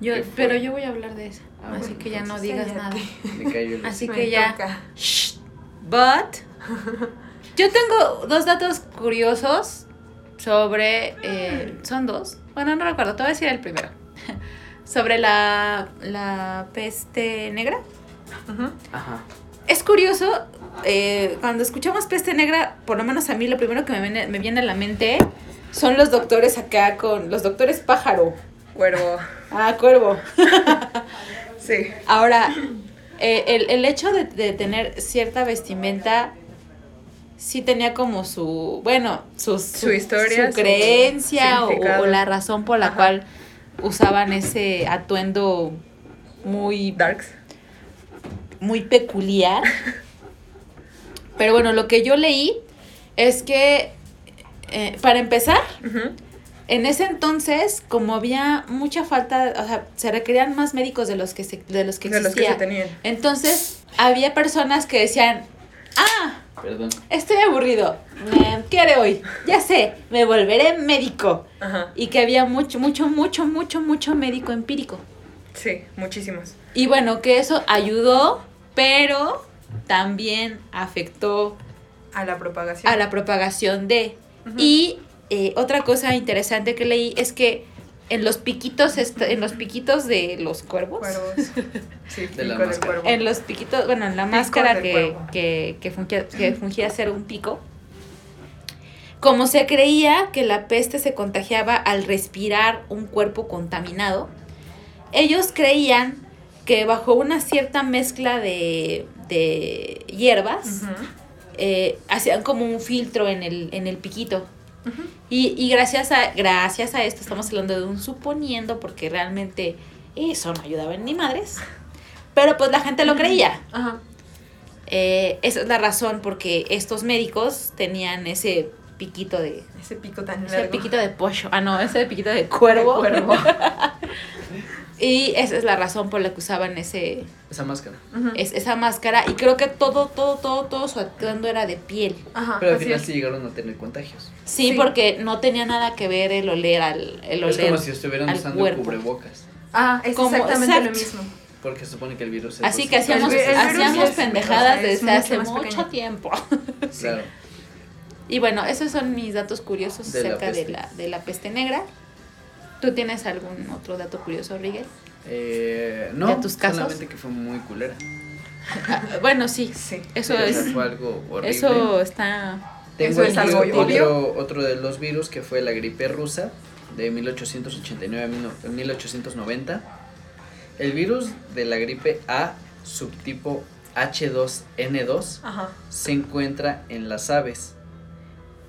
Yo, pero yo voy a hablar de eso. Ah, así bueno, que ya no digas cállate. nada. (laughs) Me cayó el (laughs) Así Me que ya. toca. Shh. But. (laughs) Yo tengo dos datos curiosos sobre. eh, son dos. Bueno, no recuerdo. Te voy a decir el primero. sobre la, la peste negra. Ujú. Ajá. Es curioso, eh, cuando escuchamos peste negra, por lo menos a mí lo primero que me viene, me viene a la mente son los doctores acá con los doctores pájaro. Cuervo. Ah, cuervo. (laughs) Sí. Ahora, eh, el, el hecho de, de tener cierta vestimenta sí tenía como su, bueno, su, Su historia, su su creencia o, la razón por la Ajá. cual usaban ese atuendo muy Darks. muy peculiar. (laughs) Pero bueno, lo que yo leí es que, eh, para empezar, en ese entonces, como había mucha falta, o sea, se requerían más médicos de los que, se, de los que De los que se tenían. Entonces, había personas que decían, ah, Perdón. estoy aburrido, ¿qué haré hoy? Ya sé, me volveré médico. Ajá. Y que había mucho, mucho, mucho, mucho, mucho médico empírico. Sí, muchísimos. Y bueno, que eso ayudó, pero también afectó A la propagación. a la propagación de. Y eh, otra cosa interesante que leí es que en los piquitos, en los piquitos de los cuervos, Cuervos. (laughs) Sí, De la del cuervo. en los piquitos, bueno, en la máscara que, que, que, fungía, que fungía ser un pico, como se creía que la peste se contagiaba al respirar un cuerpo contaminado, ellos creían que bajo una cierta mezcla de, de hierbas, eh, hacían como un filtro en el, en el piquito. Y, y gracias, a, gracias a esto estamos hablando de un suponiendo, porque realmente eso no ayudaba en ni madres. Pero pues la gente lo creía. Ajá. Eh, esa es la razón porque estos médicos tenían ese piquito de... Ese pico tan Ese largo. piquito de pollo. Ah, no, ese piquito de cuervo. Cuervo. (laughs) Y esa es la razón por la que usaban ese, Esa máscara. Es- esa máscara. Y creo que todo, todo, todo, todo su atuendo era de piel. Ajá. Pero al final es. sí llegaron a tener contagios. Sí, Sí. porque no tenía nada que ver el oler al el Es oler. como si estuvieran al usando cuerpo. cubrebocas. Ah, es Como- exactamente lo mismo. Porque se supone que el virus es Así que hacíamos, hacíamos es- pendejadas es desde hace mucho pequeño. tiempo. (laughs) Claro. Y bueno, esos son mis datos curiosos De la acerca de la, de la peste negra. ¿Tú tienes algún otro dato curioso, Rigel? Eh, no, ¿De tus casos? solamente que fue muy culera. (laughs) Bueno, sí. Sí. Eso es. fue algo horrible. Eso está. Tengo eso es algo otro, obvio. otro de los virus que fue la gripe rusa de 1889 a mil- 1890. El virus de la gripe A, subtipo H2N2, Ajá. se encuentra en las aves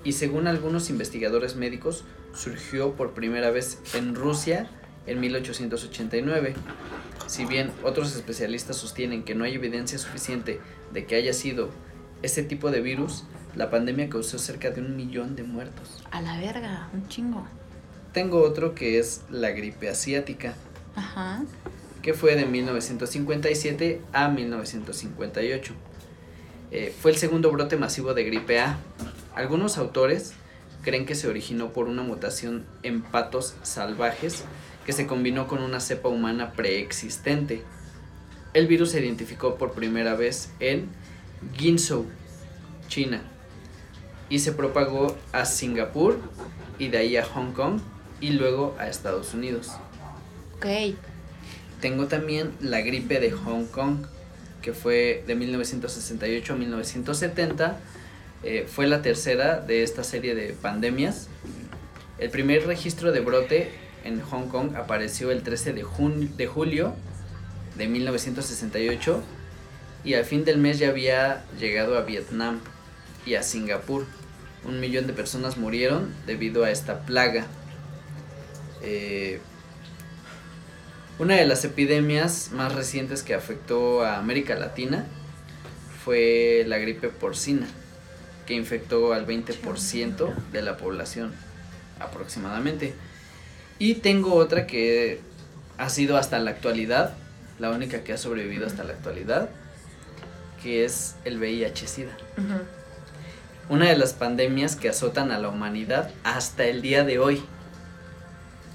y según algunos investigadores médicos surgió por primera vez en Rusia en 1889. Si bien otros especialistas sostienen que no hay evidencia suficiente de que haya sido ese tipo de virus, la pandemia causó cerca de un millón de muertos. A la verga, un chingo. Tengo otro que es la gripe asiática, Ajá. que fue de 1957 a 1958. Eh, fue el segundo brote masivo de gripe A. Algunos autores creen que se originó por una mutación en patos salvajes que se combinó con una cepa humana preexistente. El virus se identificó por primera vez en Guinzhou, China, y se propagó a Singapur y de ahí a Hong Kong y luego a Estados Unidos. Ok. Tengo también la gripe de Hong Kong, que fue de 1968 a 1970. Eh, fue la tercera de esta serie de pandemias. El primer registro de brote en Hong Kong apareció el 13 de, jun- de julio de 1968 y al fin del mes ya había llegado a Vietnam y a Singapur. Un millón de personas murieron debido a esta plaga. Eh, una de las epidemias más recientes que afectó a América Latina fue la gripe porcina, que infectó al 20% de la población aproximadamente. Y tengo otra que ha sido hasta la actualidad, la única que ha sobrevivido hasta la actualidad, que es el VIH-Sida. Una de las pandemias que azotan a la humanidad hasta el día de hoy.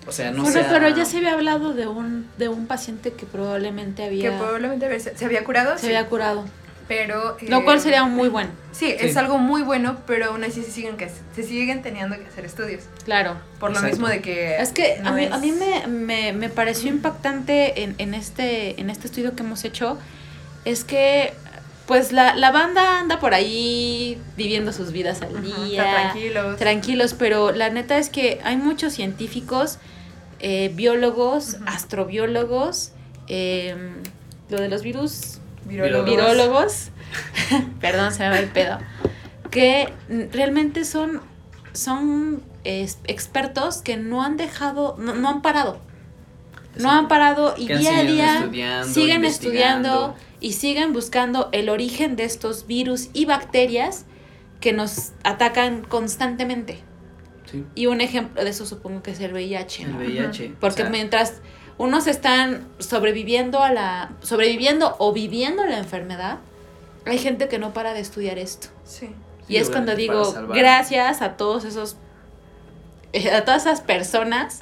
O sea, no bueno, sea- pero ya se había hablado de un, de un paciente que probablemente Que había, probablemente se, se había curado, se sí, había curado. Pero... Lo eh, cual sería muy bueno, Sí, Sí. es algo muy bueno, pero aún así se siguen, que, se siguen teniendo que hacer estudios. claro. Por lo mismo de que... Es que a mí, es- a mí me, me, me pareció impactante en, en, este, en este estudio que hemos hecho, es que pues la, la banda anda por ahí viviendo sus vidas al día, está tranquilos. tranquilos, pero la neta es que hay muchos científicos, eh, biólogos, astrobiólogos, eh, lo de los virus, Virólogos. virólogos, (laughs) perdón, se me va el pedo, que realmente son, son expertos que no han dejado, no, no han parado. No han parado y Que día a día estudiando, siguen estudiando y siguen buscando el origen de estos virus y bacterias que nos atacan constantemente. Sí, Y un ejemplo de eso supongo que es el VIH. el ¿no? VIH. Porque o sea, mientras unos están sobreviviendo a la sobreviviendo o viviendo la enfermedad, hay gente que no para de estudiar esto. Sí. Y es cuando digo, gracias a todos esos eh, a todas esas personas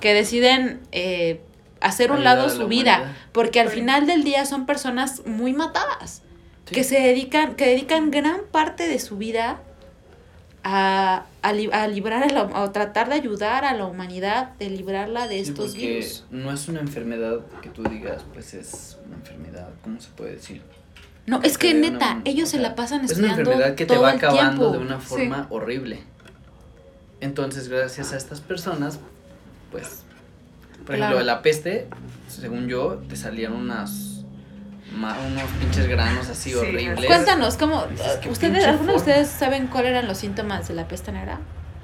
que deciden eh, hacer un lado la su vida, humanidad. porque al Sí. final del día son personas muy matadas, Sí. que se dedican que dedican gran parte de su vida a, a, li- a librar a, la- a tratar de ayudar a la humanidad, de librarla de Sí, estos porque virus. no es una enfermedad que tú digas, pues es una enfermedad, ¿cómo se puede decir? No, es que una- neta, ellos o se la pasan Es una estudiando enfermedad que te va acabando tiempo. de una forma horrible. Entonces, gracias a estas personas, pues, por Claro. ejemplo, la peste, según yo, te salían unas unos pinches granos así Sí, horribles. Cuéntanos, ¿cómo, Dices, ¿qué ustedes, algunos de ustedes saben cuáles eran los síntomas de la peste negra?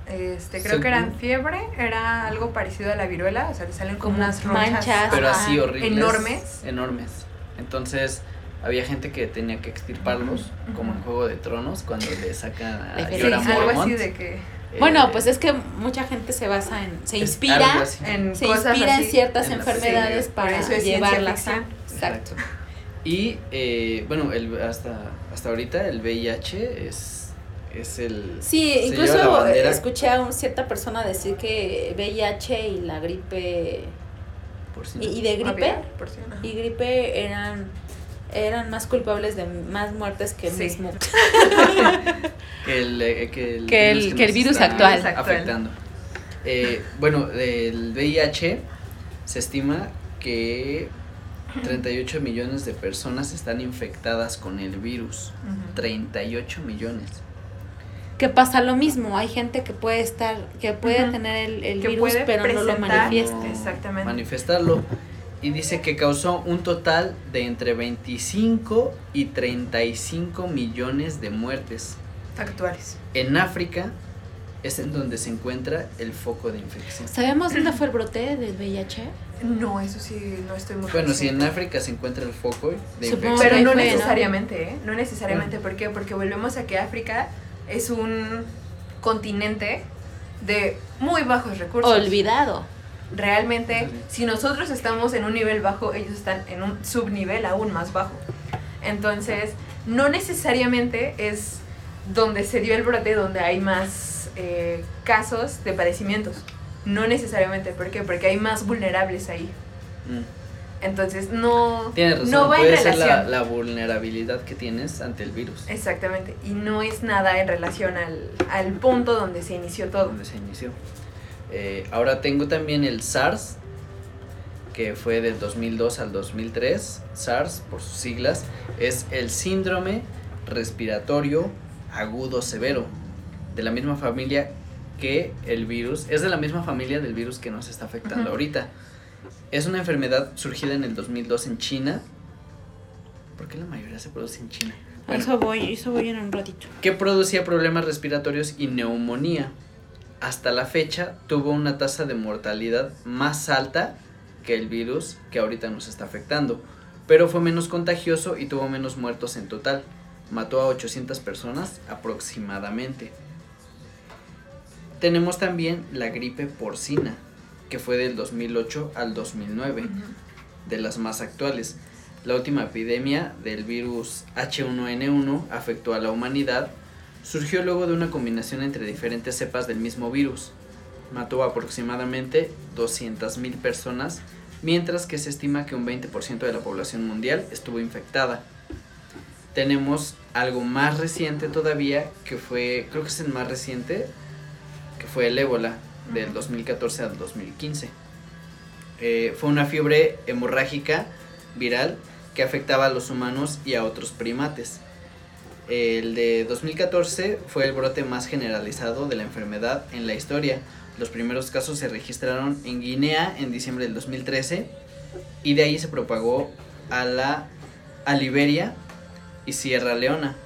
Este, creo Según- que eran fiebre, era algo parecido a la viruela, o sea, te salen como unas ronchas. manchas. Pero Ajá. así horribles. Enormes. Enormes. Entonces, había gente que tenía que extirparlos, como en Juego de Tronos, cuando le sacan a. Sí, Jorah algo así Mormont. de que Eh, Bueno, pues es que mucha gente se basa en, se inspira, en se cosas inspira en ciertas en la- enfermedades para eso es ciencia llevarlas a... Exacto. Y eh, bueno, el, hasta, hasta ahorita el VIH es, es el... Sí, incluso escuché a un- cierta persona decir que VIH y la gripe y, y de gripe Aviar, si no. y gripe eran eran más culpables de más muertes que el Sí. mismo. (laughs) que el, eh, que el Que el- virus que el. Actual. afectando. Eh, bueno, del VIH se estima que 38 millones de personas están infectadas con el virus. 38 millones. Que pasa lo mismo, hay gente que puede estar, que puede Ujú. tener el, el Que virus, pero no lo manifiesta. No Exactamente. Manifestarlo. Y dice que causó un total de entre 25 y 35 millones de muertes. Actuales. En África es en donde se encuentra el foco de infección. ¿Sabemos dónde fue el brote del VIH? No, eso sí, no estoy muy Bueno, si en. África se encuentra el foco de Supongo infección. Pero no necesariamente, ¿eh? No necesariamente. ¿Por qué? Porque volvemos a que África es un continente de muy bajos recursos. Olvidado. Realmente, si nosotros estamos en un nivel bajo, ellos están en un subnivel aún más bajo. Entonces, no necesariamente es donde se dio el brote donde hay más eh, casos de padecimientos. No necesariamente. ¿Por qué? Porque hay más vulnerables ahí. Mm. Entonces, no, Tienes razón, no va en puede ser relación. la, la vulnerabilidad que tienes ante el virus. Exactamente. Y no es nada en relación al, al punto donde se inició todo. donde se inició. Eh, ahora tengo también el SARS, que fue del 2002 al 2003. SARS, por sus siglas, es el síndrome respiratorio agudo severo, de la misma familia que el virus, es de la misma familia del virus que nos está afectando ahorita. Es una enfermedad surgida en el 2002 en China. ¿Por qué la mayoría se produce en China? Bueno, Eso voy, eso voy en un ratito. que producía problemas respiratorios y neumonía. Hasta la fecha tuvo una tasa de mortalidad más alta que el virus que ahorita nos está afectando, pero fue menos contagioso y tuvo menos muertos en total. Mató a 800 personas aproximadamente. Tenemos también la gripe porcina, que fue del 2008 al 2009 Ujú. de las más actuales. La última epidemia del virus H1N1 afectó a la humanidad. Surgió luego de una combinación entre diferentes cepas del mismo virus. Mató a aproximadamente 200.000 personas, mientras que se estima que un 20% de la población mundial estuvo infectada. Tenemos algo más reciente todavía, que fue, creo que es el más reciente, que fue el ébola, del Ujú. 2014 al 2015. Eh, fue una fiebre hemorrágica viral que afectaba a los humanos y a otros primates. El de 2014 fue el brote más generalizado de la enfermedad en la historia. Los primeros casos se registraron en Guinea en diciembre del 2013 y de ahí se propagó a la a Liberia y Sierra Leona,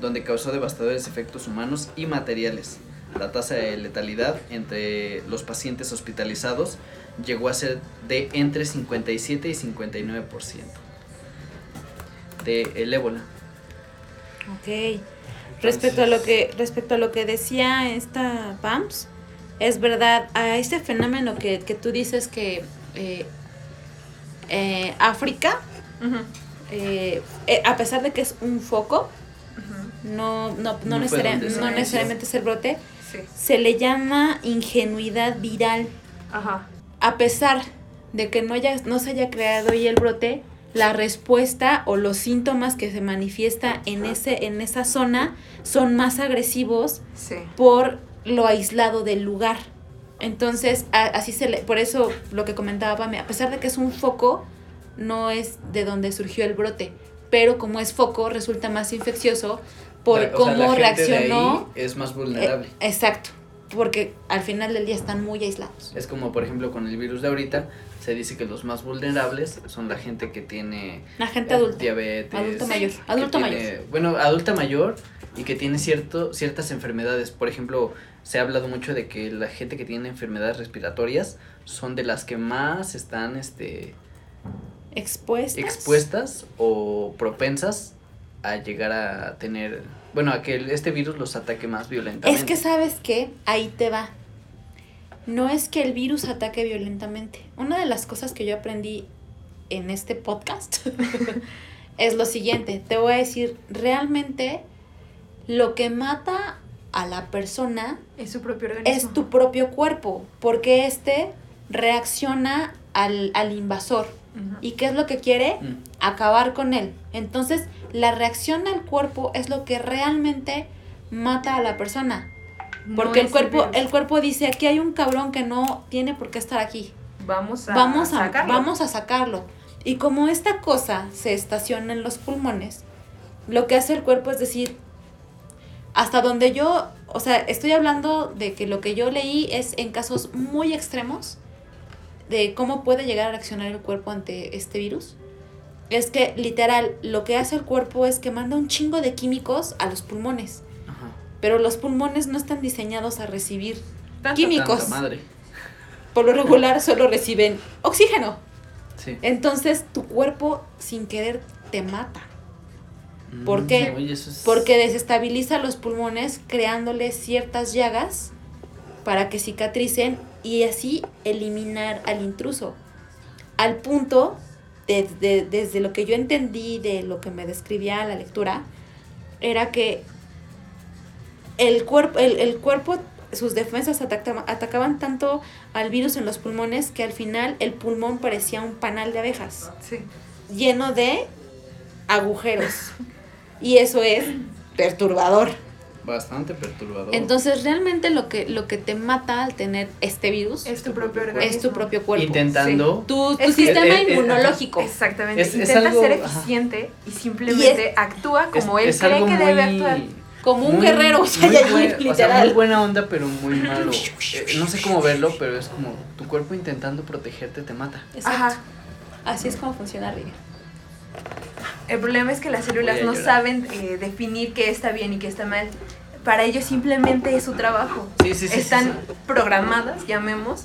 donde causó devastadores efectos humanos y materiales. La tasa de letalidad entre los pacientes hospitalizados llegó a ser de entre 57 y 59% de el ébola. Ok. Respecto a lo que respecto a lo que decía esta Pams, es verdad, a este fenómeno que, que tú dices que eh, eh, África, eh, eh, a pesar de que es un foco, no, no, no, No necesari- no necesariamente es el brote, Sí. se le llama ingenuidad viral. Ajá. A pesar de que no, haya, no se haya creado ahí el brote, la respuesta o los síntomas que se manifiesta en, ese, en esa zona son más agresivos Sí. por lo aislado del lugar. Entonces, a- así se le, por eso lo que comentaba Pame, a pesar de que es un foco, no es de donde surgió el brote, pero como es foco, resulta más infeccioso por La- o sea, cómo la gente de reaccionó. ahí es más Eh, vulnerable. exacto, porque al final del día están muy aislados. Es como por ejemplo con el virus de ahorita, se dice que los más vulnerables son la gente que tiene La gente eh, adulta. diabetes, Adulto mayor, adulto tiene- Bueno, adulta mayor y que tiene cierto ciertas enfermedades. Por ejemplo, se ha hablado mucho de que la gente que tiene enfermedades respiratorias son de las que más están este Expuestas. expuestas o propensas a llegar a tener, bueno, a que este virus los ataque más violentamente. Es que sabes que ahí te va. No es que el virus ataque violentamente. Una de las cosas que yo aprendí en este podcast (laughs) es lo siguiente. Te voy a decir, realmente lo que mata a la persona Es su propio organismo. es tu propio cuerpo, porque este reacciona al, al invasor. ¿Y qué es lo que quiere? Mm. Acabar con él. Entonces, la reacción al cuerpo es lo que realmente mata a la persona. No Porque el cuerpo, el cuerpo dice, aquí hay un cabrón que no tiene por qué estar aquí. Vamos a Vamos a, sacarlo. vamos a sacarlo. Y como esta cosa se estaciona en los pulmones, lo que hace el cuerpo es decir, hasta donde yo, o sea, estoy hablando de que lo que yo leí es en casos muy extremos de cómo puede llegar a reaccionar el cuerpo ante este virus. Es que literal, lo que hace el cuerpo es que manda un chingo de químicos a los pulmones, Ajá. pero los pulmones no están diseñados a recibir Tanto- químicos. Madre. Por lo regular solo reciben oxígeno. Sí. Entonces tu cuerpo sin querer te mata. ¿Por Mm, qué? oye, eso es- Porque desestabiliza los pulmones creándoles ciertas llagas para que cicatricen y así eliminar al intruso. Al punto, de- de- desde lo que yo entendí de lo que me describía la lectura, era que el cuerpo, el, el cuerpo, sus defensas atacaban, atacaban tanto al virus en los pulmones que al final el pulmón parecía un panal de abejas Sí. lleno de agujeros. Y eso es perturbador. Bastante perturbador. Entonces, realmente lo que, lo que te mata al tener este virus Es tu propio Es organismo. es tu propio cuerpo. Intentando. Tu, tu Es que- sistema inmunológico. Exactamente. Es- es Intenta algo- ser ajá. eficiente y simplemente actúa como es- él es cree que muy- debe actuar. Como un muy- guerrero, o sea, muy ya ahí, buen- o sea, literal. muy buena onda, pero muy malo. (laughs) Eh, no sé cómo verlo, pero es como tu cuerpo intentando protegerte te mata. Exacto. Ajá. Así es como funciona Riga. El problema es que las células no saben eh, definir qué está bien y qué está mal. Para ellos simplemente es su trabajo. Sí, sí, sí, Están sí. programadas, llamemos,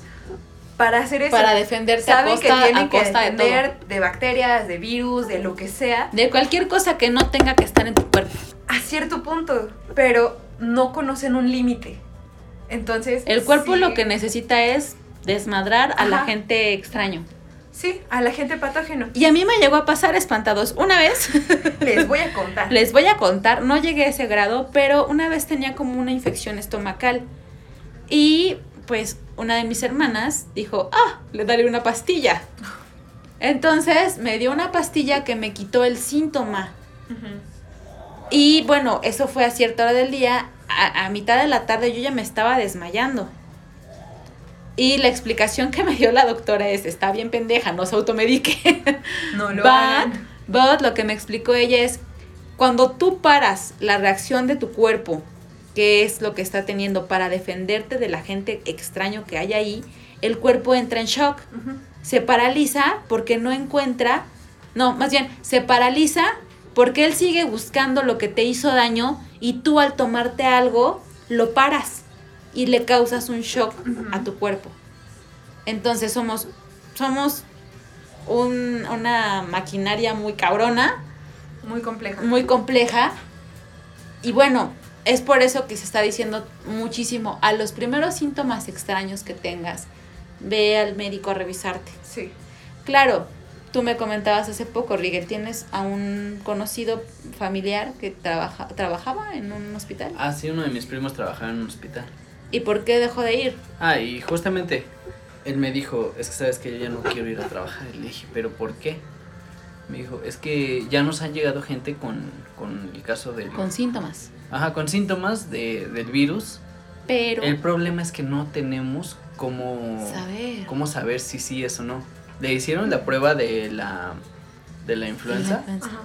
para hacer eso. Para defenderte a Saben costa, que tienen a que costa de todo. defender de bacterias, de virus, de lo que sea, De cualquier cosa que no tenga que estar en tu cuerpo. a cierto punto, pero no conocen un límite. Entonces, El cuerpo sí- lo que necesita es desmadrar a la gente extraño. Sí, a la gente patógeno. Y a mí me llegó a pasar espantados. Una vez (laughs) Les voy a contar. Les voy a contar, no llegué a ese grado, pero una vez tenía como una infección estomacal. Y pues una de mis hermanas dijo, ah, le daré una pastilla. Entonces me dio una pastilla que me quitó el síntoma. Y bueno, eso fue a cierta hora del día. A, a mitad de la tarde yo ya me estaba desmayando. Y la explicación que me dio la doctora es, está bien pendeja, no se automedique. (laughs) No lo But, but lo que me explicó ella es, cuando tú paras la reacción de tu cuerpo, que es lo que está teniendo para defenderte de la gente extraño que hay ahí, el cuerpo entra en shock, se paraliza porque no encuentra, no, más bien, se paraliza porque él sigue buscando lo que te hizo daño y tú al tomarte algo, lo paras y le causas un shock a tu cuerpo. Entonces somos, somos un- una maquinaria muy cabrona, Muy compleja. muy compleja. Y bueno, es por eso que se está diciendo muchísimo, a los primeros síntomas extraños que tengas, ve al médico a revisarte. Sí. Claro, tú me comentabas hace poco, Rigel, tienes a un conocido familiar que trabaja, trabajaba en un hospital. Ah, sí, uno de mis primos trabajaba en un hospital. ¿Y por qué dejó de ir? Ah, y justamente él me dijo, es que sabes que yo ya no quiero ir a trabajar. Y le dije, ¿pero por qué? Me dijo, es que ya nos han llegado gente con, con el caso del... Con síntomas. Ajá, con síntomas de, del virus. Pero, El problema es que no tenemos cómo saber. cómo saber si sí es o no. Le hicieron la prueba de la de la influenza, Ajá.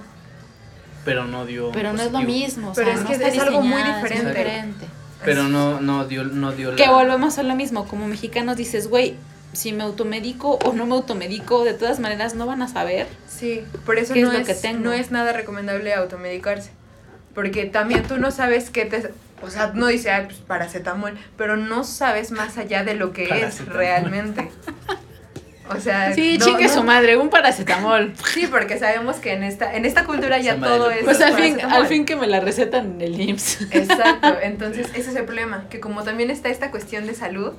pero no dio Pero no es lo mismo. o sea, es no que es algo muy diferente. Pero no no dio no dio Que la- volvemos a lo mismo, como mexicanos dices, güey, si me automedico o no me automedico, de todas maneras no van a saber. Sí, por eso ¿Qué no es es, lo que tengo? no es nada recomendable automedicarse. Porque también tú no sabes qué te... O sea, no dice, ay, pues paracetamol, pero no sabes más allá de lo que es realmente. (laughs) O sea, Sí, no- chingue no- su madre, un paracetamol. Sí, porque sabemos que en esta, en esta cultura ya Esa todo es. Pues al fin, al fin que me la recetan en el IMSS. Exacto, entonces ese es el problema, que como también está esta cuestión de salud,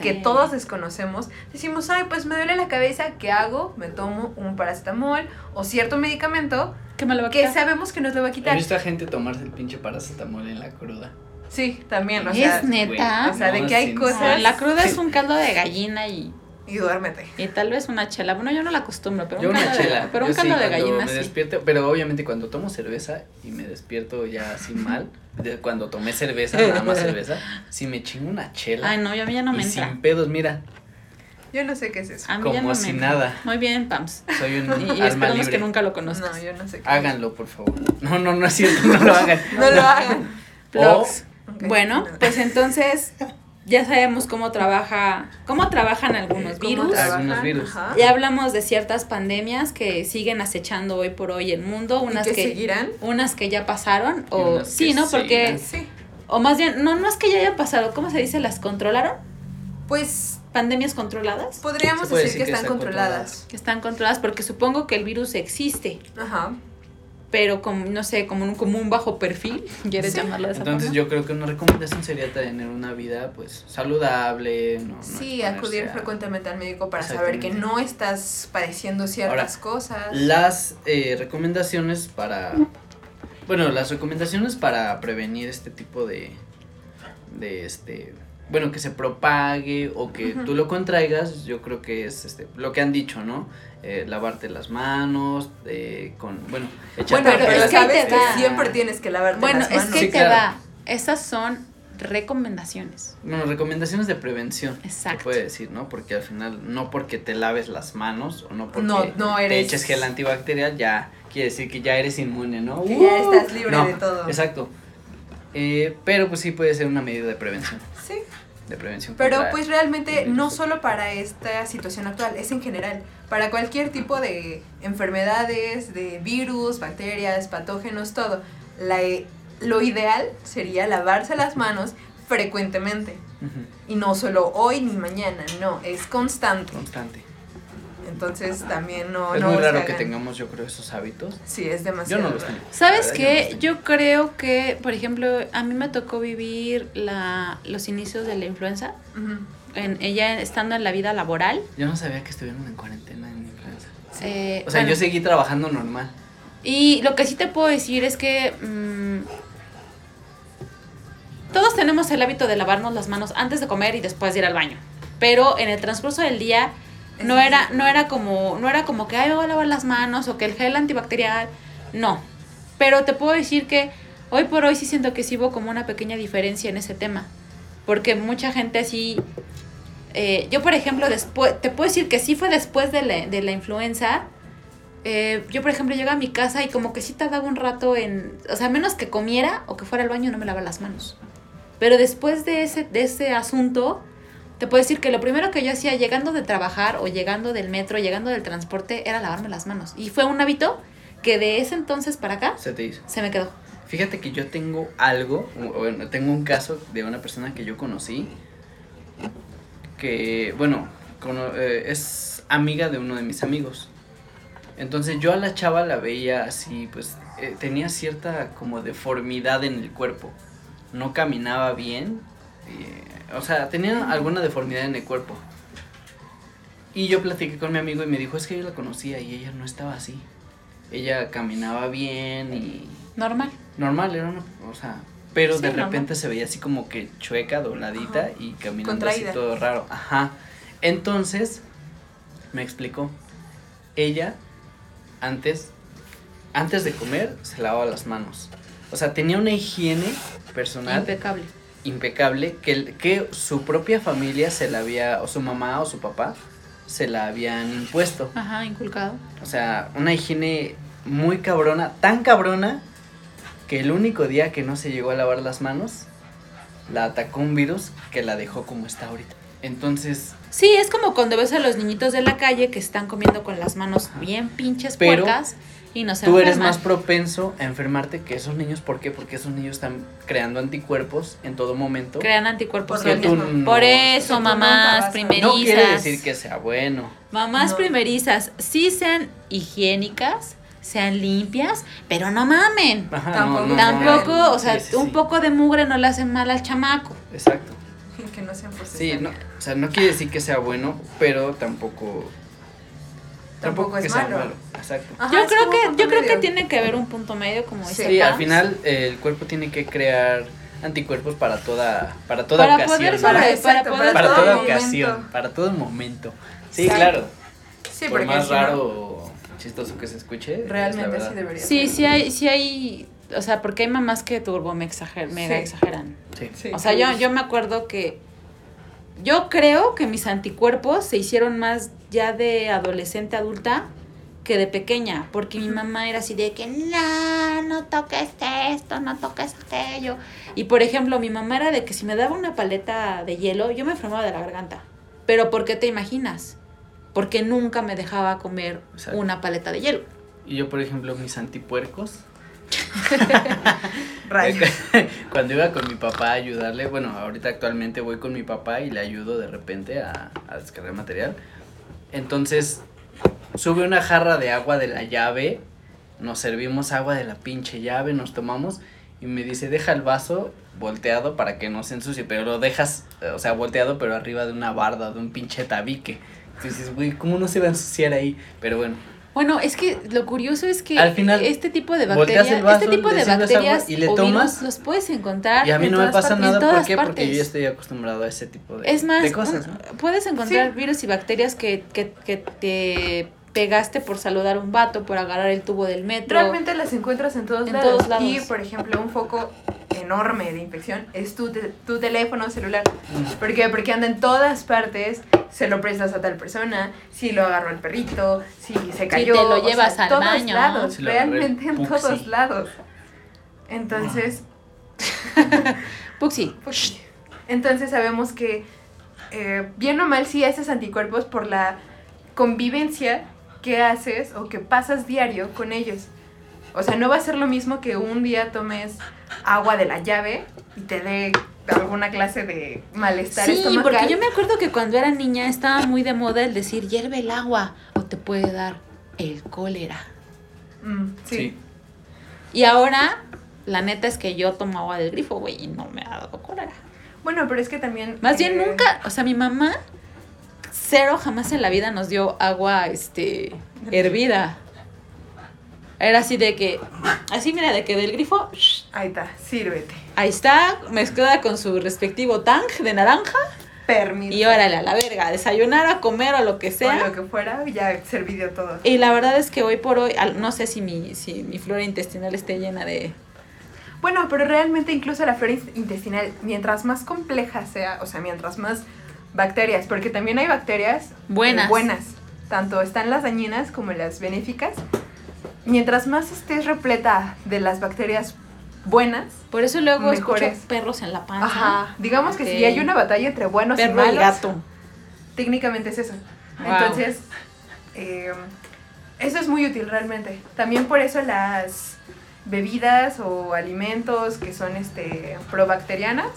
que todos desconocemos, decimos, ay, pues me duele la cabeza, ¿qué hago? Me tomo un paracetamol o cierto medicamento que me lo va a que quitar. sabemos que nos lo va a He quitar. visto a gente tomarse el pinche paracetamol en la cruda. Sí, también, o ¿Es sea, neta? o sea, de que hay cosas- No, la cruda es un caldo de gallina y y duérmete. Y tal vez una chela. Bueno, yo no la acostumbro, pero Yo un una caldo chela. de, pero un yo sí, caldo de gallina me sí. despierto, pero obviamente cuando tomo cerveza y me despierto ya así mal, de cuando tomé cerveza, nada más cerveza, si me chingo una chela Ay, no, yo a mí ya no me y entra. sin pedos, mira, Yo no sé qué es eso. A mí ya como no si me entra. nada. Muy bien, Pams. soy un (laughs) Y, y alma esperamos libre. que nunca lo conozcas. No, yo no sé qué Háganlo, por favor. No, no, no es cierto, no lo hagan. No lo hagan. Vlogs. Ok, Bueno, no. pues entonces (laughs) ya sabemos cómo trabaja, cómo trabajan algunos ¿Cómo virus. trabajan? Algunos virus. Ajá. Ya hablamos de ciertas pandemias que siguen acechando hoy por hoy el mundo, ¿Y unas que que seguirán? unas que ya pasaron o sí, ¿no? Porque. Sí. o más bien no no es que ya hayan pasado, ¿cómo se dice? ¿Las controlaron? Pues Pandemias controladas. podríamos decir, que, están están controladas. Que están controladas porque supongo que el virus existe, Ajá. Pero como no sé, como un como un bajo perfil, ¿quieres Sí. llamarlo de esa Entonces forma? yo creo que una recomendación sería tener una vida pues saludable, no, no Sí, acudir a- frecuentemente al médico para saber que no estás padeciendo ciertas cosas. Las eh, recomendaciones para bueno, las recomendaciones para prevenir este tipo de de este bueno, que se propague o que tú lo contraigas, yo creo que es este lo que han dicho, ¿no? Eh, lavarte las manos, eh, con, bueno, echarte Bueno, pero, pero es que sabes te que va. siempre tienes que lavarte Bueno, las es manos. que Sí, te claro. va. Esas son recomendaciones. Bueno, recomendaciones de prevención. Exacto. Se puede decir, ¿no? Porque al final, no porque te laves las manos o no porque No, no te eres- eches gel antibacterial, ya quiere decir que ya eres inmune, ¿no? Que ya ¡Uh! estás libre No, de todo. Exacto. Eh, pero pues sí puede ser una medida de prevención. Sí. De prevención. Pero pues realmente no solo para esta situación actual, es en general. Para cualquier tipo de enfermedades, de virus, bacterias, patógenos, todo. La, lo ideal sería lavarse las manos frecuentemente. Y no solo hoy ni mañana, no, es constante. Constante. Entonces también no... es no muy raro que tengamos, yo creo, esos hábitos. Sí, es Yo demasiado. no los tengo. ¿Sabes qué? yo no. Yo creo que, por ejemplo, a mí me tocó vivir la, los inicios de la influenza. En, ella estando en la vida laboral. Yo no sabía que estuvieron en cuarentena en influenza. eh, O sea, bueno, yo seguí trabajando normal. Y lo que sí te puedo decir es que mm, todos tenemos el hábito de lavarnos las manos antes de comer y después de ir al baño. Pero en el transcurso del día no era, no era como, no era como que ay me voy a lavar las manos o que el gel antibacterial. No. Pero te puedo decir que hoy por hoy sí siento que sí hubo como una pequeña diferencia en ese tema. Porque mucha gente así. eh, yo, por ejemplo, después. Te puedo decir que sí fue después de la, de la influenza. Eh, yo, por ejemplo, llego a mi casa y como que sí tardaba un rato en. O sea, menos que comiera o que fuera al baño no me lavaba las manos. Pero después de ese, de ese asunto, te puedo decir que lo primero que yo hacía llegando de trabajar o llegando del metro, llegando del transporte, era lavarme las manos. Y fue un hábito que de ese entonces para acá Se te hizo. se me quedó. Fíjate que yo tengo algo, bueno, tengo un caso de una persona que yo conocí, que, bueno, cono- eh, es amiga de uno de mis amigos. Entonces yo a la chava la veía así, pues eh, tenía cierta como deformidad en el cuerpo. No caminaba bien, eh, o sea, tenía alguna deformidad en el cuerpo. Y yo platiqué con mi amigo y me dijo, es que yo la conocía y ella no estaba así. Ella caminaba bien y Normal. normal, era una, o sea, pero Sí, de normal. repente se veía así como que chueca, dobladita Ajá. y caminando Contraída. así todo raro. Ajá. Entonces, me explicó. Ella, antes, antes de comer, se lavaba las manos. O sea, tenía una higiene personal Impecable. Impecable que, que su propia familia se la había, o su mamá o su papá, se la habían impuesto. Ajá, inculcado. O sea, una higiene muy cabrona, tan cabrona que el único día que no se llegó a lavar las manos, la atacó un virus que la dejó como está ahorita. Entonces, Sí, es como cuando ves a los niñitos de la calle que están comiendo con las manos bien pinches Pero puercas y no se tú eres más propenso a enfermarte que esos niños. ¿Por qué? Porque esos niños están creando anticuerpos en todo momento. Crean anticuerpos. Por no- Por eso, mamás primerizas. No quiere decir que sea bueno. Mamás No. primerizas, sí sean higiénicas, sean limpias, pero no mamen. Ajá, Tampoco- Tampoco, o sea, Sí, sí, un sí. poco de mugre no le hace mal al chamaco. Exacto. (laughs) Que no sean por Sí, no, o sea, no quiere decir que sea bueno, pero tampoco. Tampoco es que sea malo. Exacto. Ajá, yo es creo que yo creo que medio. tiene que haber un punto medio como Sí. dice Sí, al Pams. final eh, el cuerpo tiene que crear anticuerpos para toda para toda Para ocasión. poder ¿no? sobre- Exacto, para poder para todo toda momento. ocasión, para todo momento. Sí, Exacto. claro. Sí, Por más si no, raro o chistoso que se escuche. es realmente sí debería Sí, ser. sí hay, sí hay, o sea, porque hay mamás que turbo me exager, mega Sí. exageran. Sí. Sí, O sea, sí. yo, yo me acuerdo que yo creo que mis anticuerpos se hicieron más ya de adolescente adulta que de pequeña, porque mi mamá era así de que no, no toques esto, no toques aquello. Y por ejemplo, mi mamá era de que si me daba una paleta de hielo, yo me enfermaba de la garganta. Pero ¿por qué te imaginas? Porque nunca me dejaba comer Exacto. una paleta de hielo. Y yo, por ejemplo, mis antipuercos. (laughs) (laughs) Cuando iba con mi papá a ayudarle, bueno, ahorita actualmente voy con mi papá y le ayudo de repente a, a descargar material. Entonces, sube una jarra de agua de la llave, nos servimos agua de la pinche llave, nos tomamos y me dice, deja el vaso volteado para que no se ensucie, pero lo dejas, eh, o sea, volteado, pero arriba de una barda, de un pinche tabique. Entonces, güey, ¿cómo no se va a ensuciar ahí? Pero bueno, Bueno, es que lo curioso es que Al final, este tipo de volteas bacterias, el vaso, este tipo de bacterias y le tomas. virus los puedes encontrar y a mí en no me todas pasa nada, ¿por qué? Porque yo ya estoy acostumbrado a ese tipo de, Es más, de cosas, puedes encontrar Sí. virus y bacterias que, que, que te pegaste por saludar a un vato, por agarrar el tubo del metro. Realmente las encuentras en todos, En lados. todos lados. Y, por ejemplo, un foco enorme de infección es tu, te- tu teléfono celular. Mm. ¿Por qué? Porque anda en todas partes, se lo prestas a tal persona, si lo agarró el perrito, si se cayó. te lo o sea, llevas al todos baño. lados, Si realmente en Puxi. todos lados. Entonces, (laughs) Puxi. entonces sabemos que eh, bien o mal sí haces anticuerpos por la convivencia que haces o que pasas diario con ellos. O sea, no va a ser lo mismo que un día tomes agua de la llave y te dé alguna clase de malestar Sí, estomacal. porque yo me acuerdo que cuando era niña estaba muy de moda el decir hierve el agua o te puede dar el cólera. Mm, sí. Sí. Y ahora, la neta es que yo tomo agua del grifo, güey, y no me ha dado cólera. Bueno, pero es que también... Más bien eh, nunca, o sea, mi mamá cero jamás en la vida nos dio agua este hervida. Era así de que así mira de que del grifo shh, Ahí está, sírvete. ahí está mezclada con su respectivo tang de naranja Permiso. y órale a la verga, a desayunar, a comer o lo que O sea. lo que fuera, ya servido todo. Y la verdad es que hoy por hoy no sé si mi si mi flora intestinal esté llena de Bueno, pero realmente incluso la flora in- intestinal, mientras más compleja sea, o sea, mientras más bacterias, porque también hay bacterias eh, Buenas. buenas, tanto están las dañinas como las benéficas. Mientras más estés repleta de las bacterias buenas, por eso luego Mejores. escucho perros en la panza. ajá, digamos que si hay una batalla entre buenos y malos, y gato. técnicamente es eso. Wow. Entonces, eh, eso es muy útil realmente. También por eso las bebidas o alimentos que son este probacterianas,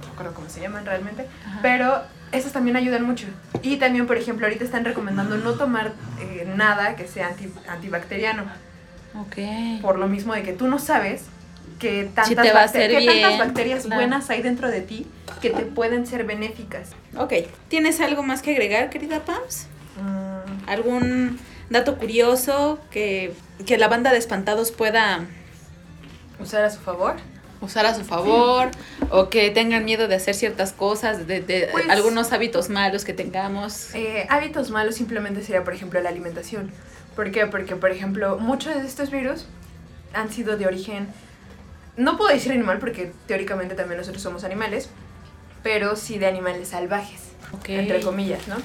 no recuerdo cómo se llaman realmente, Ajá. pero esas también ayudan mucho. Y también, por ejemplo, ahorita están recomendando no tomar eh, nada que sea anti- antibacteriano, Ok. por lo mismo de que tú no sabes que tantas, Si te va a bacter- hacer qué tantas bien, bacterias claro. buenas hay dentro de ti que te pueden ser benéficas. Ok. ¿Tienes algo más que agregar, querida Pams? Mm, ¿Algún dato curioso que, que la banda de espantados pueda usar a su favor. Usar a su favor o que tengan miedo de hacer ciertas cosas, de, de Pues- algunos hábitos malos que tengamos? Eh, hábitos malos simplemente sería, por ejemplo, la alimentación. ¿Por qué? Porque, por ejemplo, muchos de estos virus han sido de origen, no puedo decir animal porque teóricamente también nosotros somos animales, pero sí de animales salvajes, Ok. entre comillas, ¿no?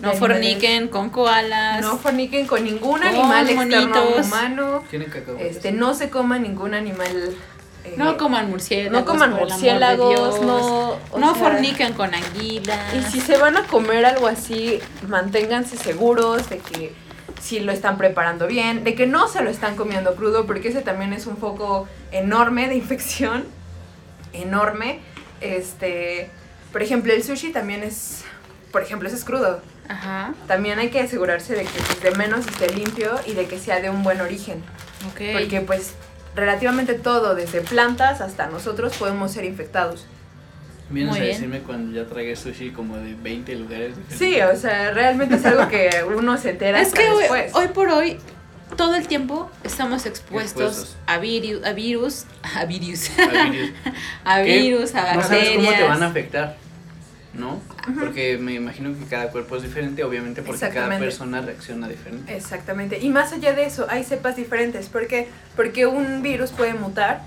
No forniquen con koalas. No forniquen con ningún Con animal externo un monitos. humano. Tienen cacahuetes. Este, no se coma ningún animal. Eh, no coman murciélagos. no coman murciélagos, no. No sea, forniquen con anguilas. Y si se van a comer algo así, manténganse seguros de que si lo están preparando bien, de que no se lo están comiendo crudo, porque ese también es un foco enorme de infección, enorme. Este, por ejemplo, el sushi también es, por ejemplo, ese es crudo. Ajá. También hay que asegurarse de que pues, de menos esté limpio y de que sea de un buen origen, Ok. porque pues relativamente todo, desde plantas hasta nosotros, podemos ser infectados. Vienes Muy a bien. decirme cuando ya tragué sushi como de 20 lugares diferentes. Sí, o sea, realmente es algo que uno se entera es que hoy, después. hoy por hoy todo el tiempo estamos expuestos, Expuestos. a virus, (laughs) a virus, a virus, (laughs) A virus. a virus, a No sabes bacterias. cómo te van a afectar. ¿No? Porque me imagino que cada cuerpo es diferente, obviamente porque cada Exactamente. persona reacciona diferente. Exactamente. Y más allá de eso, hay cepas diferentes. ¿Por qué? Porque un virus puede mutar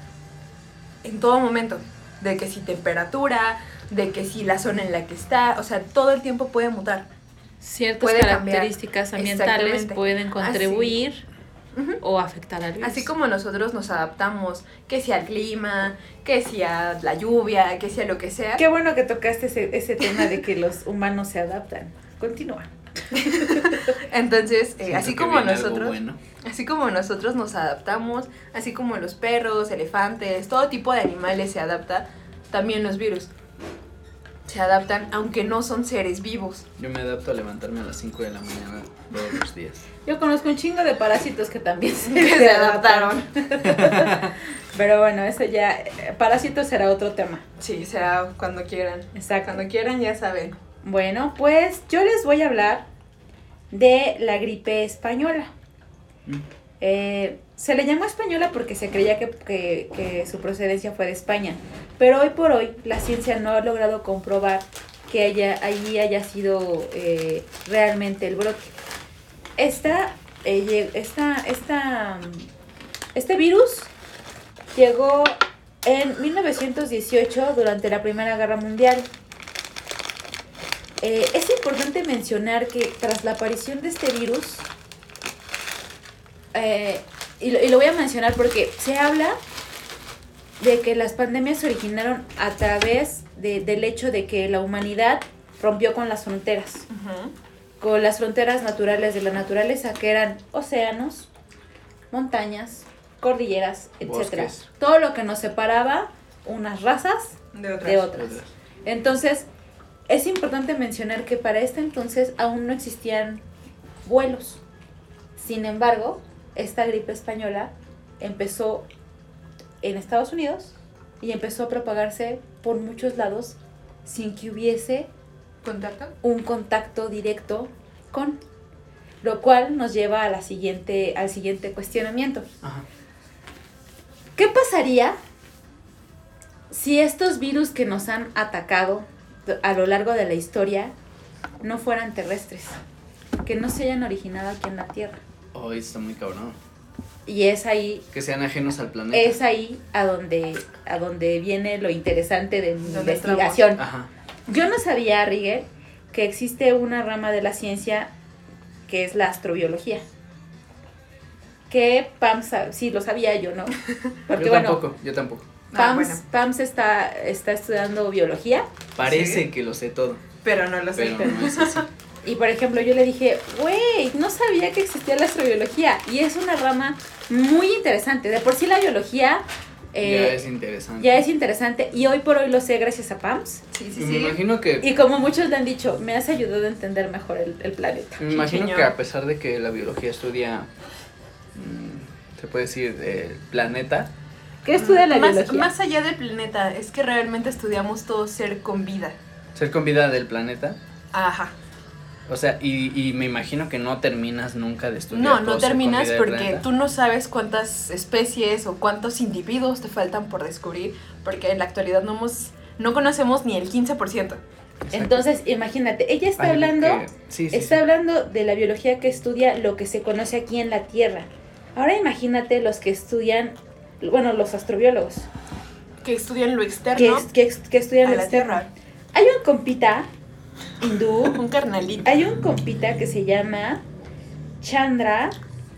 en todo momento. De que si temperatura, de que si la zona en la que está, o sea, todo el tiempo puede mutar. Ciertas Puede cambiar. características ambientales pueden Así. O afectar al virus. Así como nosotros nos adaptamos, que sea al clima, que sea la lluvia, que sea lo que sea. Qué bueno que tocaste ese, ese tema de que los humanos se adaptan. Continúa. (laughs) Entonces, eh, así como nosotros, bueno. así como nosotros nos adaptamos, así como los perros, elefantes, todo tipo de animales se adapta, también los virus se adaptan, aunque no son seres vivos. Yo me adapto a levantarme a las 5 de la mañana todos los días. Yo conozco un chingo de parásitos que también (laughs) se, Que se adaptaron. (laughs) Pero bueno, eso ya, parásitos será otro tema. Sí, será cuando quieran. Exacto. Cuando quieran ya saben. Bueno, pues yo les voy a hablar de la gripe española. Mm. Eh, se le llamó española porque se creía que, que- su procedencia fue de España, pero hoy por hoy la ciencia no ha logrado comprobar que haya, allí haya sido eh, realmente el brote. Esta, eh, esta, esta, este virus llegó en 1918 durante la Primera Guerra Mundial. Eh, es importante mencionar que tras la aparición de este virus, y, lo, y lo voy a mencionar porque se habla de que las pandemias se originaron a través de- del hecho de que la humanidad rompió con las fronteras, con las fronteras naturales de la naturaleza, que eran océanos, montañas, cordilleras, etcétera. Bosques. Todo lo que nos separaba unas razas De otras. de otras. Entonces, es importante mencionar que para este entonces aún no existían vuelos. Sin embargo, esta gripe española empezó en Estados Unidos y empezó a propagarse por muchos lados sin que hubiese ¿Contacto? un contacto directo con lo cual nos lleva a la siguiente al siguiente cuestionamiento. Ajá. ¿Qué pasaría si estos virus que nos han atacado a lo largo de la historia no fueran terrestres? Que no se hayan originado aquí en la Tierra. Hoy está muy cabrón. Y es ahí, Que sean ajenos al planeta. es ahí a donde, a donde viene lo interesante de mi investigación. Ajá. Yo no sabía, Rigel, que existe una rama de la ciencia que es la astrobiología. Que Pam, sa- sí, lo sabía yo, ¿no? (laughs) Porque yo bueno, tampoco, yo tampoco. Ah, Pams, bueno. Pams está, está estudiando biología Parece Sí. que lo sé todo, Pero no lo sé. pero no es así. (laughs) y por ejemplo yo le dije, güey, no sabía que existía la astrobiología y es una rama muy interesante. De por sí la biología eh, ya es interesante. ya es interesante y hoy por hoy lo sé gracias a Pams. Sí, Y sí, me sí. imagino que Y como muchos le han dicho, me has ayudado a entender mejor el, el planeta. me imagino señor. que a pesar de que la biología estudia mm, se puede decir el planeta, ¿Qué estudia la más, biología? Más allá del planeta, es que realmente estudiamos todo ser con vida. ser con vida del planeta, Ajá. O sea, y, y me imagino que no terminas nunca de estudiar No, no terminas porque tú no sabes cuántas especies o cuántos individuos te faltan por descubrir, porque en la actualidad no hemos, no conocemos ni el 15%. Exacto. Entonces, imagínate, ella está Algo hablando, que- sí, sí, está sí. hablando de la biología que estudia lo que se conoce aquí en la Tierra. Ahora imagínate los que estudian, bueno, los astrobiólogos, Que estudian lo que, externo que, ex- que estudian a lo la externo. Tierra. Hay un compita hindú, Un carnalito. hay un compita que se llama Chandra,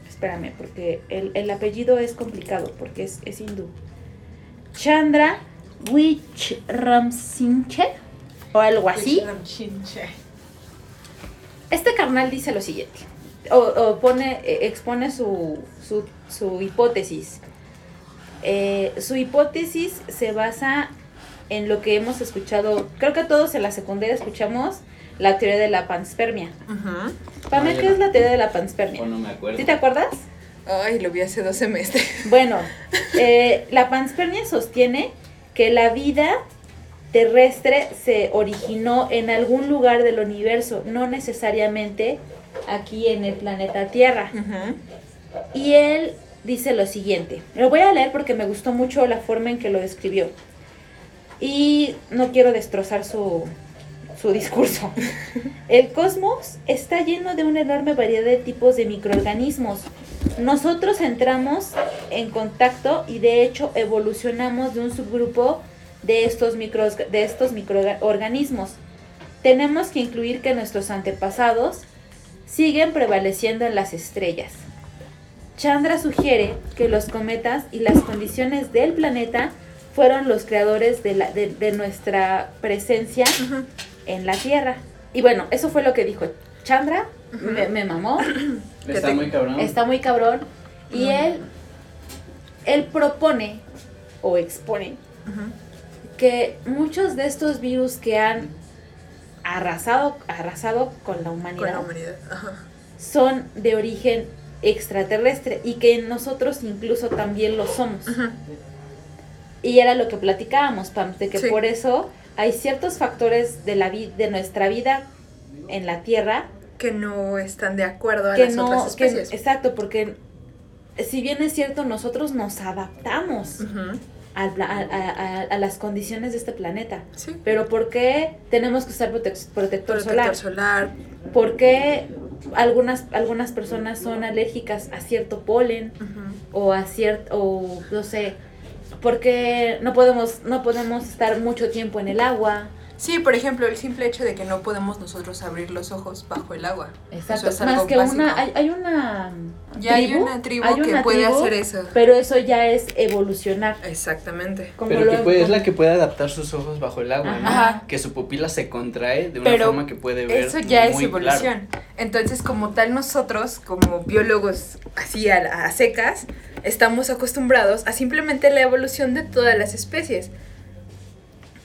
espérame, porque el, el apellido es complicado, porque es, es hindú. Chandra Wickremesinghe, o algo así. Este carnal dice lo siguiente, o, o pone, eh, expone su, su, su hipótesis. Eh, su hipótesis se basa en lo que hemos escuchado, creo que todos en la secundaria escuchamos la teoría de la panspermia. Ujú. Pame, No, yo ¿qué es la teoría de la panspermia? O no me acuerdo. ¿Sí te acuerdas? Ay, lo vi hace dos semestres. (laughs) Bueno, eh, la panspermia sostiene que la vida terrestre se originó en algún lugar del universo, no necesariamente aquí en el planeta Tierra. Ujú. Y él dice lo siguiente. Lo voy a leer porque me gustó mucho la forma en que lo describió. Y no quiero destrozar su, su discurso. El cosmos está lleno de una enorme variedad de tipos de microorganismos. Nosotros entramos en contacto y de hecho evolucionamos de un subgrupo de estos, de estos microorganismos. Tenemos que incluir que nuestros antepasados siguen prevaleciendo en las estrellas. Chandra sugiere que los cometas y las condiciones del planeta fueron los creadores de, la, de, nuestra presencia en la Tierra. Y bueno, eso fue lo que dijo Chandra, me, mamó. (coughs) Está muy cabrón. Está muy cabrón. Y él, él propone o expone que muchos de estos virus que han arrasado, arrasado con la humanidad, son de origen extraterrestre y que nosotros incluso también lo somos. Y era lo que platicábamos, Pam, de que por eso hay ciertos factores de, la de nuestra vida en la Tierra que no están de acuerdo a las otras especies. exacto, porque si bien es cierto, nosotros nos adaptamos a, las condiciones de este planeta. Pero ¿por qué tenemos que usar protector, solar? solar? ¿Por qué algunas, algunas personas son alérgicas a cierto polen? O a cierto, o no sé, porque no podemos, no podemos estar mucho tiempo en el agua. Sí, por ejemplo, el simple hecho de que no podemos nosotros abrir los ojos bajo el agua. Exacto. es Más que una, hay, hay, una ya hay una tribu que puede hacer eso. Pero eso ya es evolucionar. Exactamente. pero que puede, es la que puede adaptar sus ojos bajo el agua, ¿no? Que su pupila se contrae de una forma que puede ver. Eso ya es evolución. Entonces, como tal, nosotros, como biólogos así a secas, estamos acostumbrados a simplemente la evolución de todas las especies.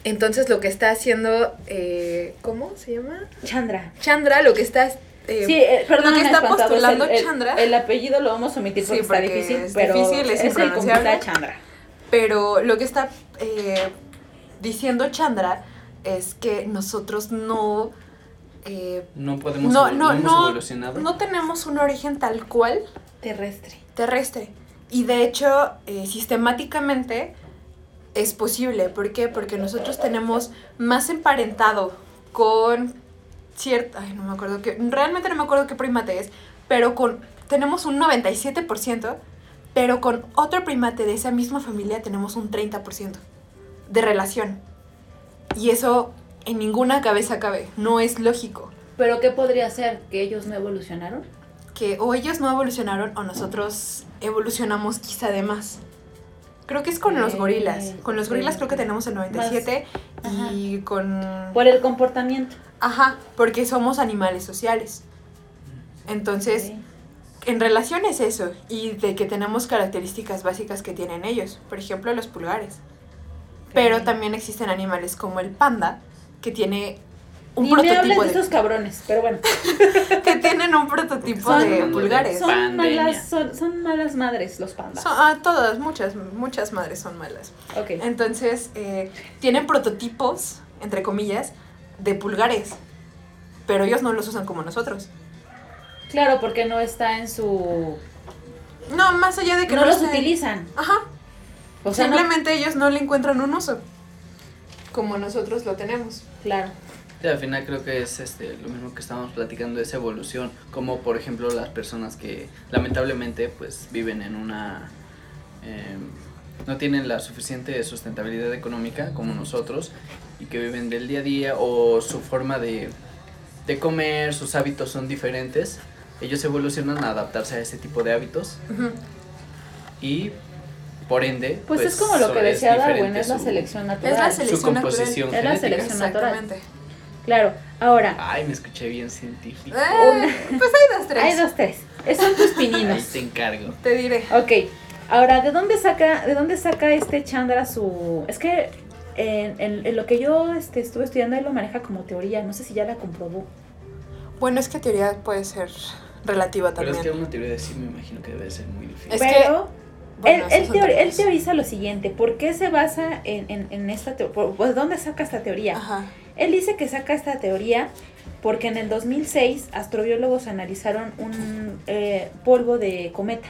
Entonces lo que está haciendo, eh, ¿cómo se llama? Chandra. Chandra lo que está... Eh, sí, eh, perdón, lo que está postulando Chandra... El, apellido lo vamos a omitir porque está difícil, es pero difícil, es, es Chandra. Pero lo que está eh, diciendo Chandra es que nosotros no... Eh, no podemos no, no, no, evolucionado. No tenemos un origen tal cual. Terrestre. Terrestre. Y de hecho, sistemáticamente es posible. ¿Por qué? Porque nosotros tenemos más emparentado con cierta, ay, no me acuerdo qué, realmente no me acuerdo qué primate es, pero con, tenemos un 97%, pero con otro primate de esa misma familia tenemos un 30% de relación. Y eso en ninguna cabeza cabe, no es lógico. ¿Pero qué podría ser? ¿Que ellos no evolucionaron? Que o ellos no evolucionaron o nosotros evolucionamos quizá de más. Creo que es con los gorilas. Con los gorilas creo que tenemos el 97 y con... Por el comportamiento. Ajá, porque somos animales sociales. Entonces, en relación es eso y de que tenemos características básicas que tienen ellos. Por ejemplo, los pulgares. Pero también existen animales como el panda, que tiene un Ni prototipo me de, esos cabrones, pero bueno. (laughs) que tienen un prototipo de pulgares. Son malas, son, malas madres los pandas. ah, todas, muchas, muchas madres son malas. Ok. Entonces, eh, tienen prototipos, entre comillas, de pulgares. Pero ellos no los usan como nosotros. Claro, porque no está en su... No, más allá de que no, los utilizan. Ajá. O sea, Simplemente ellos no le encuentran un uso. Como nosotros lo tenemos. Claro. Sí, al final creo que es este lo mismo que estábamos platicando, esa evolución, como por ejemplo las personas que lamentablemente pues viven en una... Em, no tienen la suficiente sustentabilidad económica como nosotros y que viven del día a día o su forma de, de comer, sus hábitos son diferentes, ellos evolucionan a adaptarse a ese tipo de hábitos y por ende pues, es como lo que decía Darwin es la selección natural es la selección su composición natural. es la selección natural Claro, ahora. Ay, me escuché bien científico. Eh, pues hay dos, tres. Hay dos, tres. Son tus pininos. Ahí te encargo. Te diré. Ok. Ahora, ¿de dónde saca, de dónde saca este Chandra su. Es que en, en, lo que yo este, estuve estudiando, él lo maneja como teoría. No sé si ya la comprobó. Bueno, es que teoría puede ser relativa también. Pero es que una teoría de sí me imagino que debe ser muy difícil. Es Pero, él, él, teoriza lo siguiente. ¿Por qué se basa en, en, en esta teoría? Pues, ¿Dónde saca esta teoría? Ajá. Él dice que saca esta teoría porque en el 2006 astrobiólogos analizaron un eh, polvo de cometa.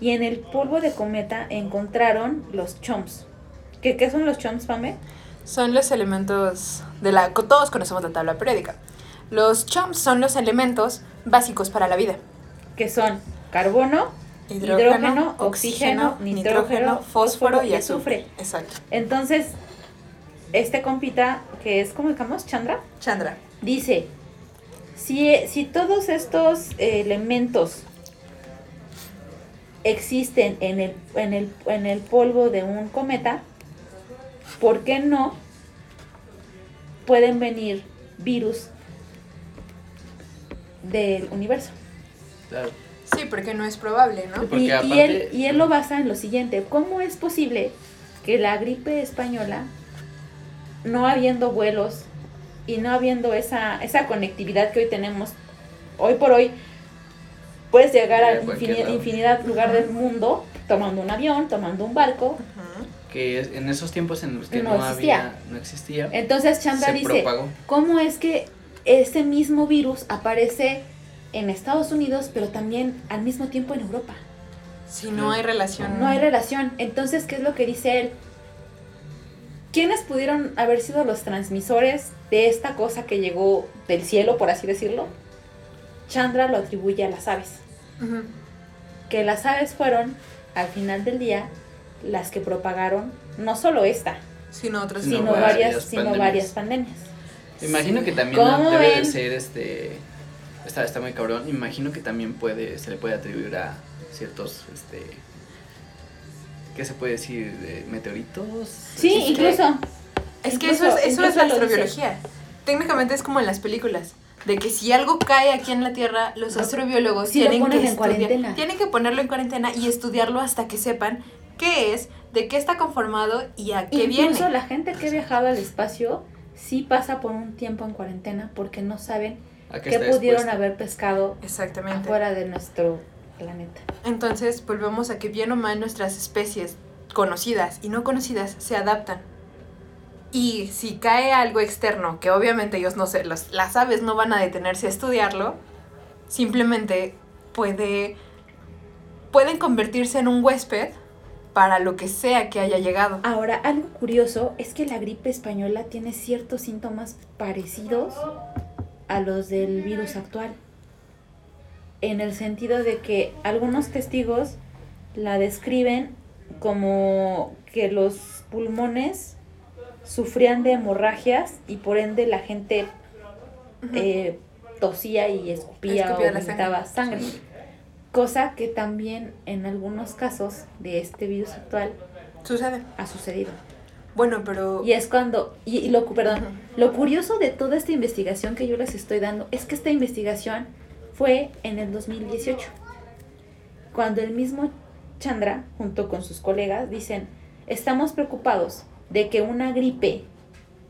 Y en el polvo de cometa encontraron los chomps. ¿Qué, ¿Qué, son los chomps, Pame? son los elementos de la... Todos conocemos la tabla periódica. Los chomps son los elementos básicos para la vida. Que son carbono, hidrógeno, oxígeno, nitrógeno, fósforo y azufre. Exacto. Entonces, este compita, que es, ¿cómo digamos? Chandra, Chandra. dice, si, si todos estos elementos existen en el, en, el, en el polvo de un cometa, ¿por qué no pueden venir virus del universo? Claro. Sí, porque no es probable, ¿no? Y, él, y él lo basa en lo siguiente, ¿cómo es posible que la gripe española, no habiendo vuelos y no habiendo esa, esa conectividad que hoy tenemos, hoy por hoy, puedes llegar a lado. infinidad lugar del mundo tomando un avión, tomando un barco? Que en esos tiempos en los que No no, existía. había, no existía, Entonces Chandra dice, propagó. ¿cómo es que ese mismo virus aparece en Estados Unidos, pero también al mismo tiempo en Europa? Si no hay relación. No hay relación. Entonces, ¿qué es lo que dice él? ¿Quiénes pudieron haber sido los transmisores de esta cosa que llegó del cielo, por así decirlo? Chandra lo atribuye a las aves. Que las aves fueron, al final del día, las que propagaron no solo esta, Sino sino, varias varias, sino pandemias. varias pandemias. Imagino que también ¿Cómo debe de ser este. Está, está muy cabrón. Imagino que también puede, se le puede atribuir a ciertos, este. ¿Qué se puede decir? ¿De meteoritos? Sí, Es que- incluso. Es que Incluso- eso es, eso es incluso la astrobiología. Técnicamente es como en las películas. De que si algo cae aquí en la Tierra, los Lo- astrobiólogos tienen que en estudiar- cuarentena. Tienen que ponerlo en cuarentena y estudiarlo hasta que sepan qué es, de qué está conformado y a qué Incluso viene. la gente que ha viajado al espacio sí pasa por un tiempo en cuarentena porque no saben ¿A qué pudieron expuesto? haber pescado Exactamente. afuera de nuestro Entonces, volvemos a que bien o mal nuestras especies conocidas y no conocidas se adaptan. Y si cae algo externo, que obviamente ellos no sé, los- las aves no van a detenerse a estudiarlo, simplemente puede pueden convertirse en un huésped para lo que sea que haya llegado. Ahora, algo curioso es que la gripe española tiene ciertos síntomas parecidos a los del virus actual. En el sentido de que algunos testigos la describen como que los pulmones sufrían de hemorragias y por ende la gente eh, tosía y escupía, Escupía o vomitaba sangre. Cosa que también en algunos casos de este virus actual Sucede. ha sucedido. Bueno, pero Y es cuando, y, y lo, perdón, lo curioso de toda esta investigación que yo les estoy dando es que esta investigación fue en el 2018, cuando el mismo Chandra, junto con sus colegas, dicen, estamos preocupados de que una gripe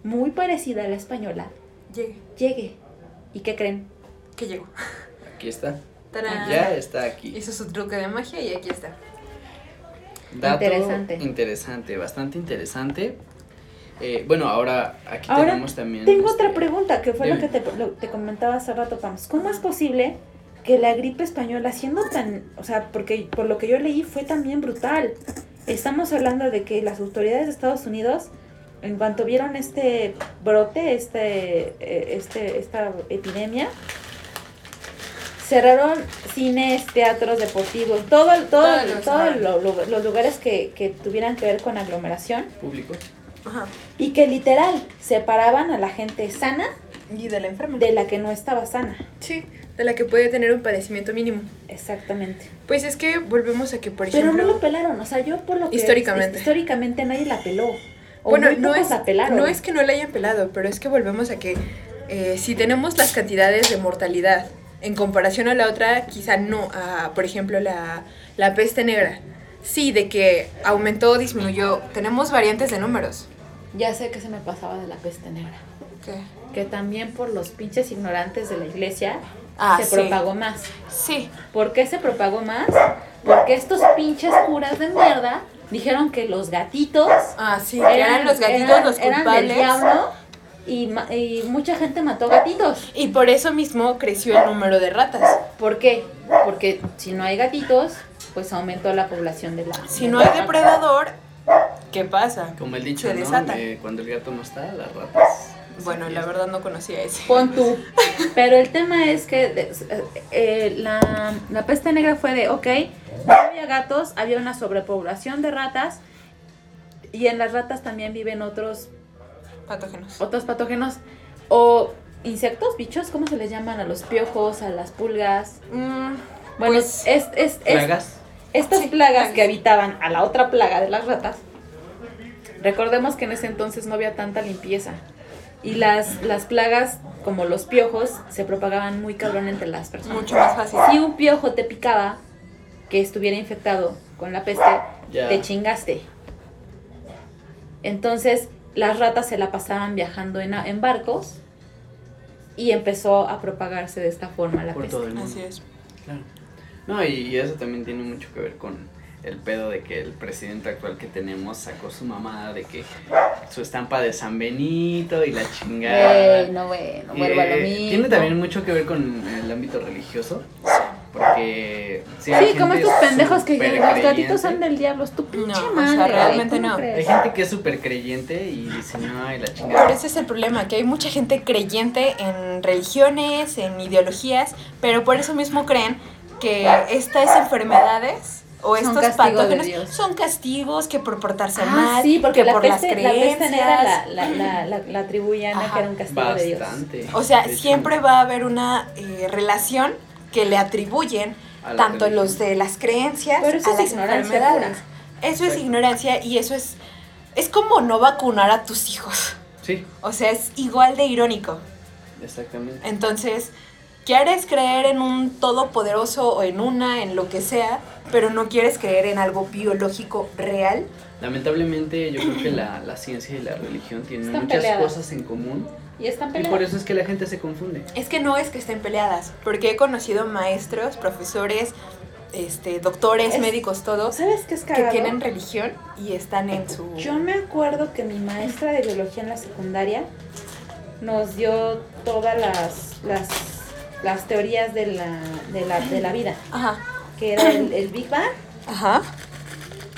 muy parecida a la española llegue, llegue. ¿Y qué creen? que llegó. Aquí está. ¡Tarán! Ya está aquí. Hizo su truque de magia y aquí está. Dato Interesante. interesante, bastante interesante. Eh, bueno, ahora aquí Ahora, tenemos también. Tengo este, otra pregunta, que fue lo que te, lo- te comentaba hace rato, Pams. ¿Cómo es posible que la gripe española, siendo tan, o sea, porque por lo que yo leí fue también brutal? Estamos hablando de que las autoridades de Estados Unidos, en cuanto vieron este brote, este, eh, este, esta epidemia, cerraron cines, teatros deportivos, todo, el- todo, Todo el- lo todo cerraron. lo- lo- los lugares que, que tuvieran que ver con aglomeración Público. Ajá. y que literal separaban a la gente sana Y de la enferma. de la que no estaba sana. Sí, de la que puede tener un padecimiento mínimo. Exactamente. Pues es que volvemos a que, por Pero ejemplo... no lo pelaron, o sea, yo por lo que Históricamente. históricamente nadie la peló. O bueno, no es, la pelaron. no es que no la hayan pelado, pero es que volvemos a que eh, si tenemos las cantidades de mortalidad en comparación a la otra, quizá no, a, por ejemplo, la, la peste negra. Sí, de que aumentó o disminuyó. Tenemos variantes de números. Ya sé que se me pasaba de la peste negra. ¿Qué? Que también por los pinches ignorantes de la iglesia Ah, se sí. propagó más. Sí, ¿Por qué se propagó más? Porque estos pinches curas de mierda dijeron que los gatitos ah, sí, eran, los gatitos eran- los culpables. diablo y, y mucha gente mató gatitos. Y por eso mismo creció el número de ratas. ¿Por qué? Porque si no hay gatitos, pues aumentó la población de la. Si de no la hay rata. depredador, ¿qué pasa? Como el dicho, Se ¿no? cuando el gato no está, las ratas. Bueno, la verdad no conocía ese. Pon tú. (laughs) Pero el tema es que eh, la, la peste negra fue de, ok, no había gatos, había una sobrepoblación de ratas y en las ratas también viven otros, Patógenos. otros patógenos o insectos, bichos, ¿cómo se les llaman? A los piojos, a las pulgas. Mm, Bueno, Pues, es, es, es- Plagas. Estas Sí, plagas que habitaban a la otra plaga de las ratas, recordemos que en ese entonces no había tanta limpieza. Y las, las plagas, como los piojos, se propagaban muy cabrón entre las personas. mucho más fácil. Si un piojo te picaba, que estuviera infectado con la peste, Ya. te chingaste. Entonces, las ratas se la pasaban viajando en, en barcos y empezó a propagarse de esta forma la Por peste. todo el mundo. Así es. Claro. No, y, y eso también tiene mucho que ver con el pedo de que el presidente actual que tenemos sacó su mamada de que su estampa de San Benito y la chingada. Bueno, bueno, Y, vuelvo a lo eh, mismo. Tiene también mucho que ver con el ámbito religioso. Porque. Sí, como estos pendejos que los gatitos son del diablo, es tu pinche No, o sea, realmente ¿cómo no. crees? Hay gente que es súper creyente y dice, no, y la chingada. Pero ese es el problema, que hay mucha gente creyente en religiones, en ideologías, pero por eso mismo creen que estas enfermedades o Son estos patógenos Dios. son castigos que por portarse Ah, mal, sí, porque que la por peste, las la creencias. peste negra la, la, la, la, la atribuían a Ajá. que era un castigo de Dios. O sea, hecho, siempre va a haber una eh, relación que le atribuyen tanto religión. los de las creencias Pero eso a es las ignorancia enfermedades. Eso es ignorancia y eso es es como no vacunar a tus hijos. Sí, O sea, es igual de irónico. exactamente. Entonces, quieres creer en un todopoderoso o en una, en lo que sea, pero no quieres creer en algo biológico real. Lamentablemente, yo creo que la, la ciencia y la religión tienen Están muchas peleadas. cosas en común. Y están Y peleados. por eso es que la gente se confunde. Es que no es que estén peleadas, porque he conocido maestros, profesores, este, doctores, Es- médicos, todos, ¿Sabes qué es que cagado? tienen religión y están en su... Yo me acuerdo que mi maestra de biología en la secundaria nos dio todas las, las, las teorías de la, de, la, de la vida, Ajá, que era el, el Big Bang. ajá.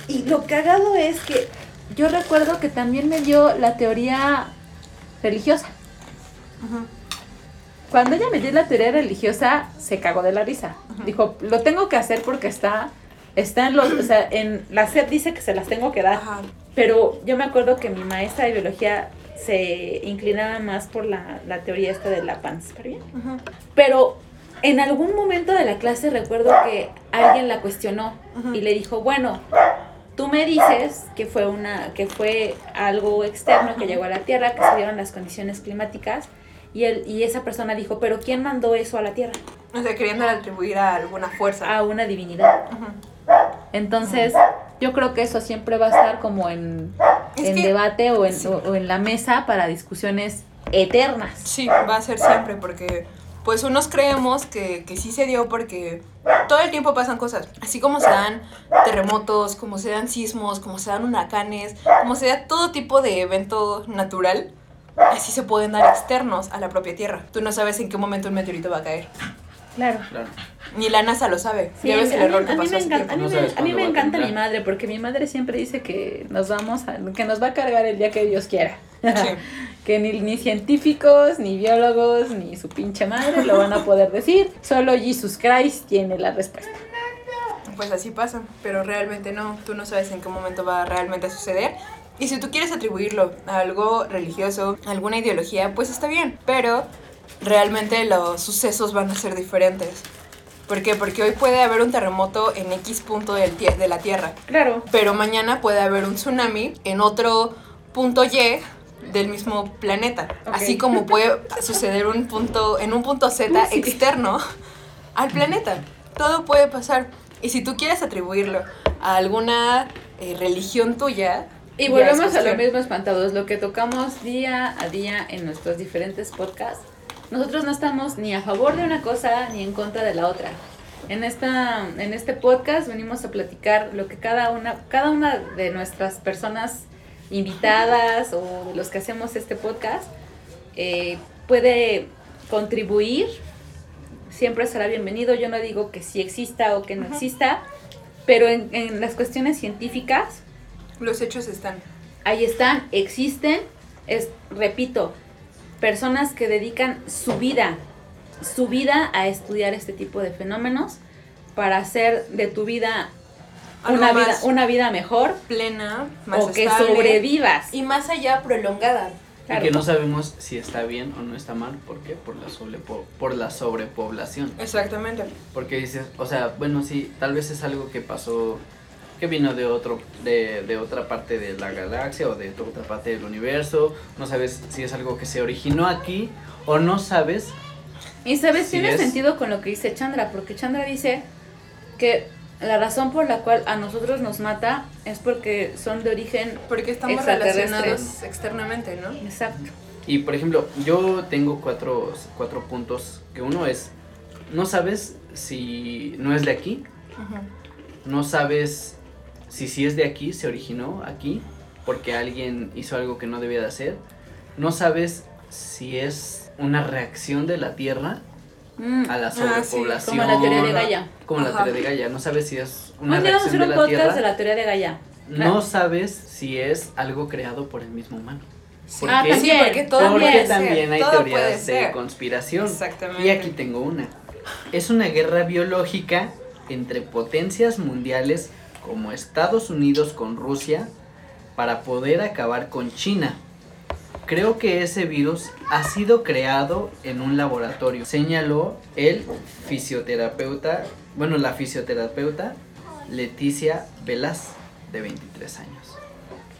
Y lo cagado es que yo recuerdo que también me dio la teoría religiosa. Ujú. Cuando ella me dio la teoría religiosa, se cagó de la risa. Dijo, lo tengo que hacer porque está, está en los, o sea, en la SEP dice que se las tengo que dar. Ajá. Pero yo me acuerdo que mi maestra de biología se inclinaba más por la, la teoría esta de la panspermia. Pero en algún momento de la clase recuerdo que alguien la cuestionó y le dijo, bueno, tú me dices que fue una, que fue algo externo que llegó a la Tierra, que se dieron las condiciones climáticas, y él, y esa persona dijo, pero ¿quién mandó eso a la Tierra? O sea, queriendo atribuir a alguna fuerza. A una divinidad. Entonces, yo creo que eso siempre va a estar como en, Es en que- debate o en, sí. o- o en la mesa para discusiones eternas. Sí, va a ser siempre porque pues unos creemos que, que sí se dio porque todo el tiempo pasan cosas. Así como se dan terremotos, como se dan sismos, como se dan huracanes, como se da todo tipo de evento natural, así se pueden dar externos a la propia Tierra. Tú no sabes en qué momento un meteorito va a caer. Claro. Claro. Ni la NASA lo sabe. Sí, ya ves a el mí- error a que mí pasó me encanta, a mí No me, sabes a mí me encanta mi madre porque mi madre siempre dice que nos vamos a, que nos va a cargar el día que Dios quiera. Sí. (laughs) que ni, ni científicos, ni biólogos, ni su pinche madre lo van a poder decir. Solo Jesus Christ tiene la respuesta. Pues así pasa, pero realmente no, tú no sabes en qué momento va realmente a suceder. Y si tú quieres atribuirlo a algo religioso, a alguna ideología, pues está bien, pero realmente los sucesos van a ser diferentes. ¿Por qué? Porque hoy puede haber un terremoto en X punto del de la Tierra, Claro. pero mañana puede haber un tsunami en otro punto Y del mismo planeta. Así como puede suceder un punto en un punto Z (laughs) Sí. externo al planeta. Todo puede pasar. Y si tú quieres atribuirlo a alguna eh, religión tuya, Y volvemos a lo mismo espantados, lo que tocamos día a día en nuestros diferentes podcasts. Nosotros no estamos ni a favor de una cosa ni en contra de la otra. En esta en este podcast venimos a platicar lo que cada una cada una de nuestras personas invitadas o de los que hacemos este podcast eh, puede contribuir. Siempre será bienvenido. Yo no digo que sí exista o que no Ujú. exista, pero en, en las cuestiones científicas Los hechos están. Ahí están, existen, es, repito, personas que dedican su vida, su vida a estudiar este tipo de fenómenos para hacer de tu vida una vida, una vida mejor plena, más o que estable, sobrevivas. Y más allá, prolongada. Claro. Y que no sabemos si está bien o no está mal. ¿Por qué? Por la, sobrepo- por la sobrepoblación. Exactamente. Porque dices, o sea, bueno, sí, tal vez es algo que pasó, que vino de otro, de, de otra parte de la galaxia o de otra parte del universo. No sabes si es algo que se originó aquí o no sabes. Y sabes, Sí tiene es. sentido con lo que dice Chandra, porque Chandra dice que la razón por la cual a nosotros nos mata es porque son de origen Porque estamos relacionados externamente, ¿no? exacto. Y por ejemplo, yo tengo cuatro, cuatro puntos. Que uno es, no sabes si no es de aquí, no sabes si sí es de aquí, se originó aquí, porque alguien hizo algo que no debía de hacer. No sabes si es una reacción de la Tierra Mm. a la Ah, sí, sobrepoblación. Como la teoría de Gaia. Como la teoría de Gaia. No sabes si es una reacción de un la podcast Tierra. de la teoría de Gaia. No sabes si es algo creado por el mismo humano. Sí. Ah, también. porque todo Porque puede ser. también hay todo teorías de conspiración. Exactamente. Y aquí tengo una. Es una guerra biológica entre potencias mundiales como Estados Unidos con Rusia para poder acabar con China. Creo que ese virus ha sido creado en un laboratorio, señaló el fisioterapeuta, bueno, la fisioterapeuta Leticia Velaz, de 23 años.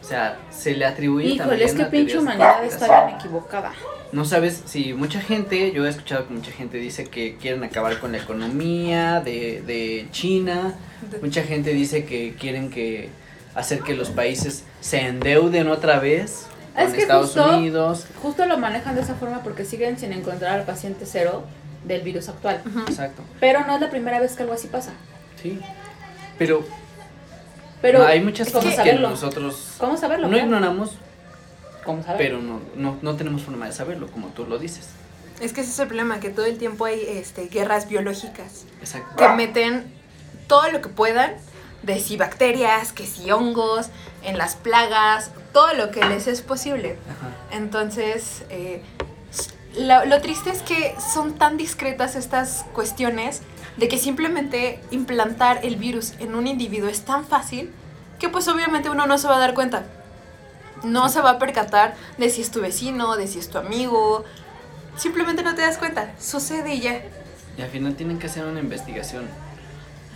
O sea, se le atribuye Híjole, también es que pinche humanidad de está bien equivocada. No sabes si mucha gente, yo he escuchado que mucha gente dice que quieren acabar con la economía de, de China, mucha gente dice que quieren que hacer que los países se endeuden otra vez Es que Estados justo- Unidos. Justo lo manejan de esa forma porque siguen sin encontrar al paciente cero del virus actual. Exacto, Pero no es la primera vez que algo así pasa. sí. Pero, Pero no, hay muchas ¿cómo cosas que saberlo? nosotros ¿Cómo saberlo? no ignoramos, pero no, no, no tenemos forma de saberlo, como tú lo dices. Es que ese es el problema, que todo el tiempo hay este, guerras biológicas Exacto. que meten todo lo que puedan, de si bacterias, que si hongos, en las plagas, todo lo que les es posible. Ajá. Entonces, eh, lo, lo triste es que son tan discretas estas cuestiones de que simplemente implantar el virus en un individuo es tan fácil que pues obviamente uno no se va a dar cuenta. No se va a percatar de si es tu vecino, de si es tu amigo. Simplemente no te das cuenta. Sucede y ya. Y al final tienen que hacer una investigación.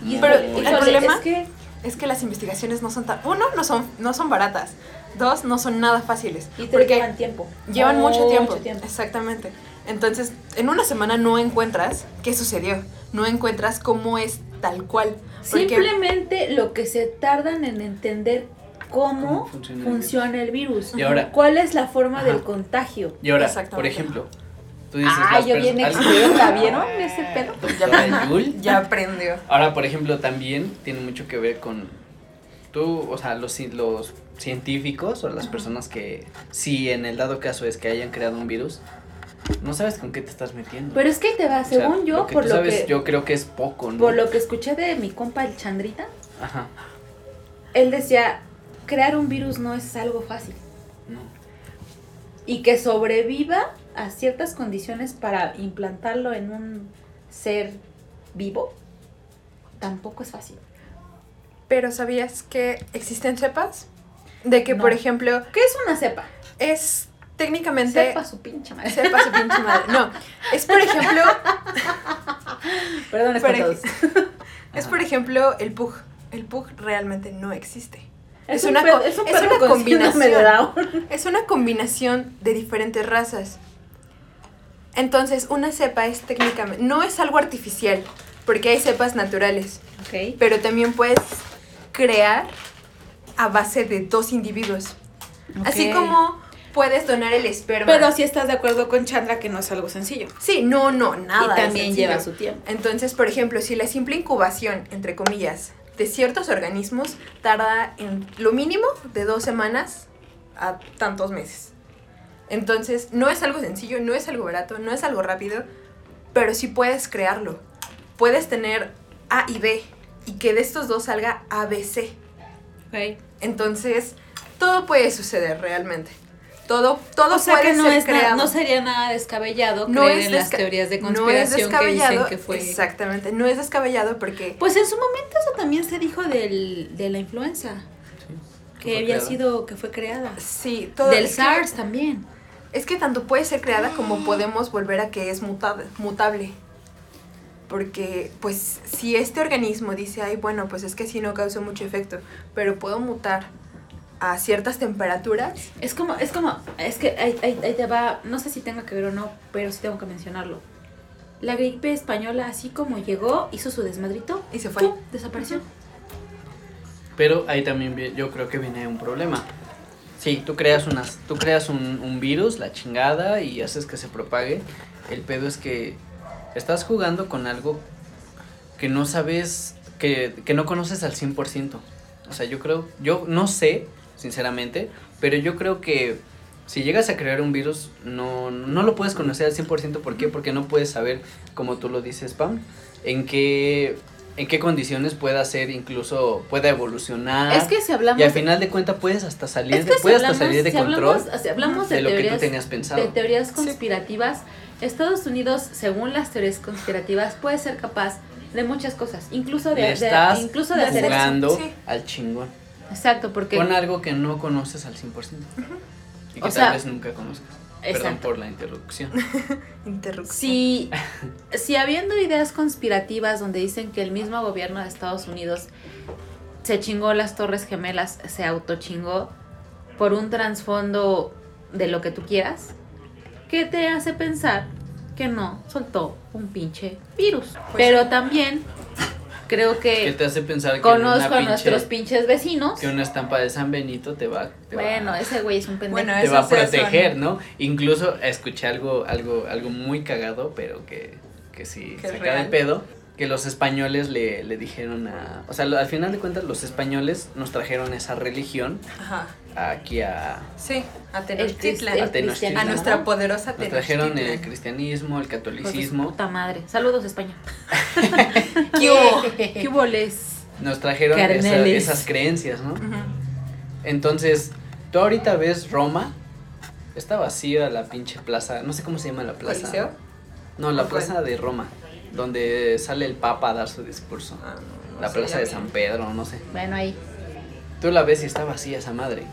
Y Pero el problema- es que Es que las investigaciones no son tan... Uno, no son, no son baratas. Dos, no son nada fáciles. y te porque llevan tiempo. Llevan mucho tiempo. Mucho tiempo. Exactamente. Entonces, en una semana no encuentras qué sucedió. No encuentras cómo es tal cual. Simplemente lo que se tardan en entender cómo, ¿Cómo funciona funciona, el el virus. Y ahora- ¿Cuál es la forma Ajá. del contagio? Y ahora, por ejemplo, tú dices... Ah, yo bien experta, ¿vieron ese (laughs) pedo? Doctora Yul. ya aprendió. Ahora, por ejemplo, también tiene mucho que ver con tú, o sea, los, los científicos o las personas que, si en el dado caso es que hayan creado un virus, no sabes con qué te estás metiendo. Pero es que te va, O sea, según yo, lo que por tú lo sabes, que yo creo que es poco, ¿no? por lo que escuché de mi compa el Chandrita, Ajá, él decía, crear un virus no es algo fácil no. y que sobreviva a ciertas condiciones para implantarlo en un ser vivo tampoco es fácil. Pero ¿sabías que existen cepas? De que, No. por ejemplo, ¿Qué es una cepa? es técnicamente... Sepa su pinche madre. Sepa su pinche madre. No, es por ejemplo... (laughs) Perdón, es por ej-. Es por ejemplo el Pug. El Pug realmente no existe. Es, Es un una es un es perro una combinación. Es una combinación de diferentes razas. Entonces, una cepa es técnicamente... No es algo artificial, porque hay cepas naturales. Ok. Pero también puedes crear a base de dos individuos. Así como puedes donar el esperma. Pero si estás de acuerdo con Chandra que no es algo sencillo. Sí, no, no, nada. y también lleva su tiempo. Entonces, por ejemplo, si la simple incubación, entre comillas, de ciertos organismos tarda en lo mínimo de dos semanas a tantos meses. Entonces, no es algo sencillo, no es algo barato, no es algo rápido, pero sí puedes crearlo. Puedes tener A y B y que de estos dos salga ABC. Ok. Entonces, todo puede suceder realmente. Todo, todo O sea puede que no, ser es na- creado. no sería nada descabellado No creer es en las teorías de no es conspiración que dicen que fue... Exactamente, no es descabellado porque Pues en su momento eso también se dijo del, de la influenza, que había creada. sido, que fue creada. sí, todo del que- SARS también. Es que tanto puede ser creada como podemos volver a que es mutada- mutable. Porque, pues, si este organismo dice, ay, bueno, pues es que sí no causó mucho efecto, pero puedo mutar a ciertas temperaturas, Es como, es como, es que ahí, ahí- ahí te va, no sé si tenga que ver o no, pero sí tengo que mencionarlo. La gripe española, así como llegó, hizo su desmadrito y se fue. ¡pum! desapareció. Pero ahí también vi- yo creo que viene un problema. Sí, tú creas unas, tú creas un, un virus, la chingada, y haces que se propague. El pedo es que estás jugando con algo que no sabes, que, que no conoces al 100%. O sea, yo creo, yo no sé, sinceramente, pero yo creo que si llegas a crear un virus, no, no lo puedes conocer al 100%. ¿Por qué? Porque no puedes saber, como tú lo dices, Pam, en qué, en qué condiciones pueda ser, incluso pueda evolucionar. Es que si hablamos... y al final de cuentas puedes hasta salir, es de, que si puedes hasta salir de si control hablamos, si hablamos de, de lo que tú tenías pensado. de teorías conspirativas, Estados Unidos, según las teorías conspirativas, puede ser capaz de muchas cosas, incluso de, Le de- estás incluso de hacer eso. jugando Sí. al chingón. Exacto, porque Con algo que no conoces al 100%. Y que O tal sea, vez nunca conozcas. Perdón exacto. por la interrupción. (laughs) Interrupción. Si, si habiendo ideas conspirativas donde dicen que el mismo gobierno de Estados Unidos se chingó las Torres Gemelas, se autochingó por un trasfondo de lo que tú quieras, ¿qué te hace pensar que no soltó un pinche virus? Pero también creo ¿Qué que te hace pensar que conozco una a nuestros pinche, pinches vecinos. que una estampa de San Benito te va, te va- Bueno, ese güey es un pendejo. Bueno, te va a proteger. ¿no? Incluso escuché algo, algo, algo muy cagado, pero que, que sí Que saca de pedo. Que los españoles le, le dijeron a. O sea, al final de cuentas, los españoles nos trajeron esa religión Ajá. aquí a. Sí, a Tenochtitlan. A Tenochtitlan. a nuestra poderosa Nos trajeron el cristianismo, el catolicismo. Puta madre. Saludos, España. (laughs) ¿Qué hubo? (laughs) ¿Qué boles? Nos trajeron esa- esas creencias, ¿no? Ujú. Entonces, tú ahorita ves Roma, está vacía la pinche plaza, no sé cómo se llama la plaza. ¿Coliseo? No, la plaza de Roma, donde sale el Papa a dar su discurso. Ah, no, no la plaza ya de. San Pedro, no sé. Bueno, ahí. Tú la ves y está vacía esa madre.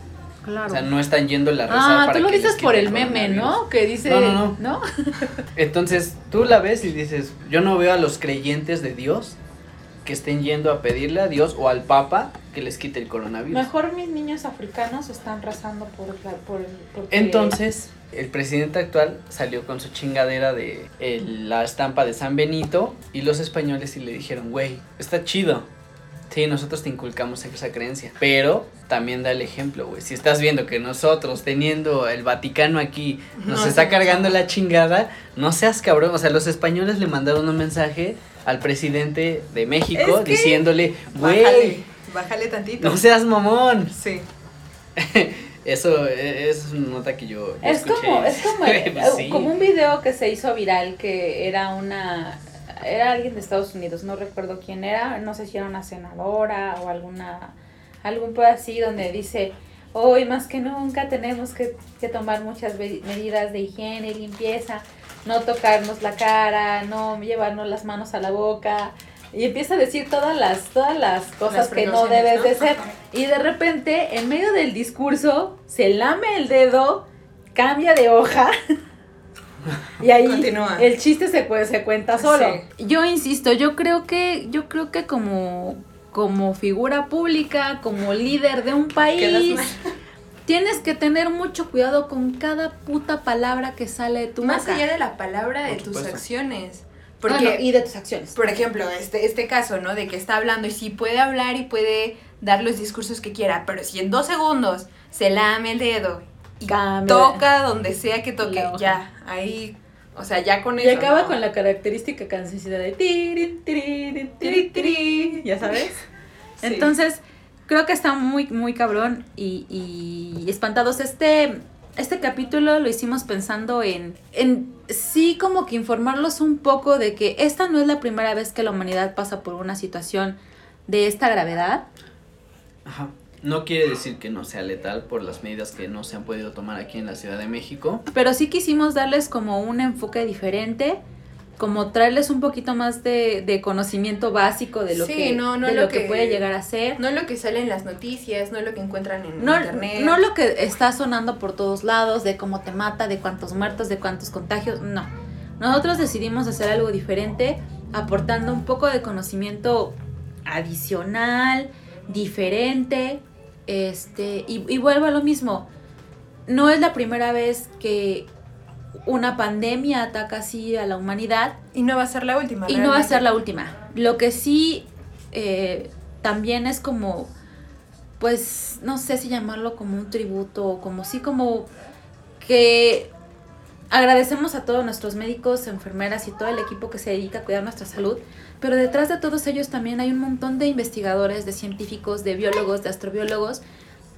Claro. O sea, no están yendo a rezar ah, para tú lo que dices por el meme. ¿no? Que dice. No, no, no. (laughs) Entonces, tú la ves y dices, yo no veo a los creyentes de Dios que estén yendo a pedirle a Dios o al Papa que les quite el coronavirus. Mejor mis niños africanos están rezando por, por, porque- Entonces, el presidente actual salió con su chingadera de el- la estampa de San Benito y los españoles sí le dijeron, güey, está chido. Sí, nosotros te inculcamos esa creencia. Pero también da el ejemplo, güey. Si estás viendo que nosotros, teniendo el Vaticano aquí, nos No está cargando la chingada, no seas cabrón. O sea, los españoles le mandaron un mensaje al presidente de México diciéndole, Bájale, güey, bájale tantito. no seas mamón. Sí. (laughs) Eso eh, es una nota que yo, yo Es escuché. como, es como, (laughs) Pues sí. como un video que se hizo viral que era una. Era alguien de Estados Unidos, no recuerdo quién era, no sé si era una senadora o alguna. algún pedo así donde dice. Hoy más que nunca tenemos que, que tomar muchas medidas de higiene y limpieza, no tocarnos la cara, no llevarnos las manos a la boca, y empieza a decir todas las, todas las cosas Las que no debes ¿no? de ser. Y de repente, en medio del discurso, se lame el dedo, cambia de hoja. (laughs) Y ahí Continúa. el chiste se, cu- se cuenta solo. Sí. Yo insisto, yo creo que, yo creo que como, como figura pública, como líder de un país, tienes que tener mucho cuidado con cada puta palabra que sale de tu Más boca. allá de la palabra, de tus acciones. Porque, y de tus acciones. por ejemplo, este, este caso, ¿no? De que está hablando y sí puede hablar y puede dar los discursos que quiera, pero si en dos segundos se lame el dedo y Cambia. toca donde sea que toque, ya, ahí, o sea, ya con Y eso. acaba ¿no? con la característica cancioncita de tirin, tirin, ya sabes. (laughs) Sí. Entonces, creo que está muy, muy cabrón y, y espantados. Este, este capítulo lo hicimos pensando en, en sí como que informarlos un poco de que esta no es la primera vez que la humanidad pasa por una situación de esta gravedad. Ajá. No quiere decir que no sea letal por las medidas que no se han podido tomar aquí en la Ciudad de México. Pero sí quisimos darles como un enfoque diferente, como traerles un poquito más de, de conocimiento básico de lo, Sí, que, no, no de lo lo que, que- puede llegar a ser. No lo que sale en las noticias, no lo que encuentran en No, internet. no lo que está sonando por todos lados, de cómo te mata, de cuántos muertos, de cuántos contagios, no. Nosotros decidimos hacer algo diferente, aportando un poco de conocimiento adicional, diferente, este, y, y vuelvo a lo mismo. No es la primera vez que una pandemia ataca así a la humanidad, Y no va a ser la última. y no va a ser la última. Lo que sí eh, también es como, pues, no sé si llamarlo como un tributo o como sí como que agradecemos a todos nuestros médicos, enfermeras y todo el equipo que se dedica a cuidar nuestra salud, pero detrás de todos ellos también hay un montón de investigadores, de científicos, de biólogos, de astrobiólogos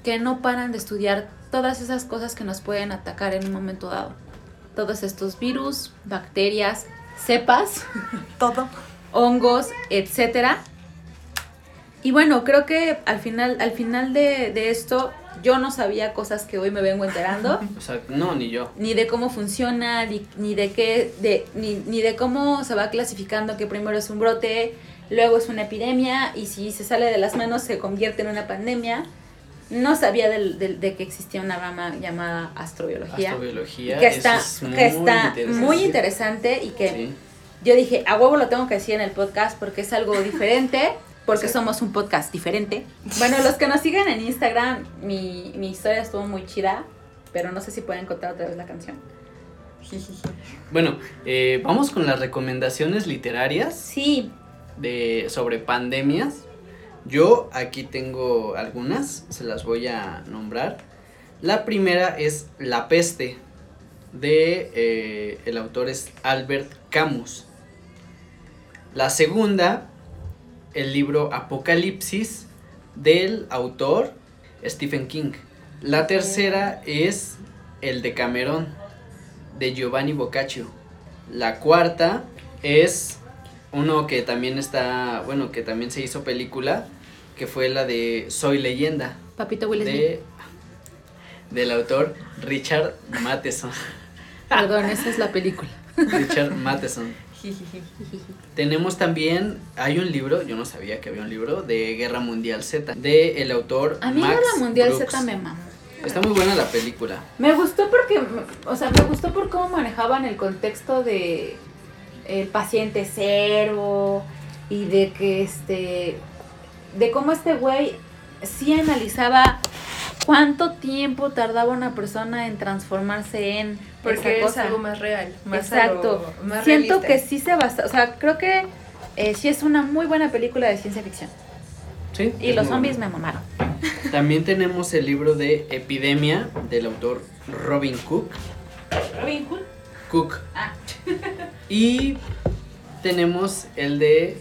que no paran de estudiar todas esas cosas que nos pueden atacar en un momento dado. Todos estos virus, bacterias, cepas, (laughs) todo. hongos, etcétera. Y bueno, creo que al final, al final de, de esto, yo no sabía cosas que hoy me vengo enterando, (laughs) O sea, no, ni yo. ni de cómo funciona, ni, ni de qué, de, ni, ni de cómo se va clasificando que primero es un brote, luego es una epidemia, y si se sale de las manos se convierte en una pandemia. No sabía del- del- de que existía una rama llamada astrobiología. Astrobiología. que está, es que está interesante. muy interesante y que Sí. yo dije, a huevo lo tengo que decir en el podcast porque es algo diferente, porque somos un podcast diferente. Bueno, los que nos siguen en Instagram, mi, mi historia estuvo muy chida, pero no sé si pueden encontrar otra vez la canción. (laughs) Bueno, eh, vamos con las recomendaciones literarias Sí, de sobre pandemias. Yo aquí tengo algunas, se las voy a nombrar. La primera es La peste de eh, el autor es Albert Camus. La segunda, el libro Apocalipsis del autor Stephen King. La tercera es el de Camerón de Giovanni Boccaccio. La cuarta es uno que también está, bueno, que también se hizo película, que fue la de Soy leyenda Papito Will de del autor Richard Matheson. (laughs) Perdón, esa es la película. Richard (laughs) Matheson. Tenemos también, hay un libro, yo no sabía que había un libro de Guerra Mundial Z, de el autor A mí Max la Mundial Brooks. Z me mamó. Está muy buena la película. Me gustó porque, o sea, me gustó por cómo manejaban el contexto de el paciente cero y de que este, de cómo este güey sí analizaba cuánto tiempo tardaba una persona en transformarse en Porque esa es cosa. algo más real. Más Exacto. algo- más Siento realista. que sí se basa, o sea, creo que eh, sí es una muy buena película de ciencia ficción. Sí. Y es los zombies me mamaron. También tenemos el libro de Epidemia del autor Robin Cook. Robin Hood. Cook. Ah. Y tenemos el de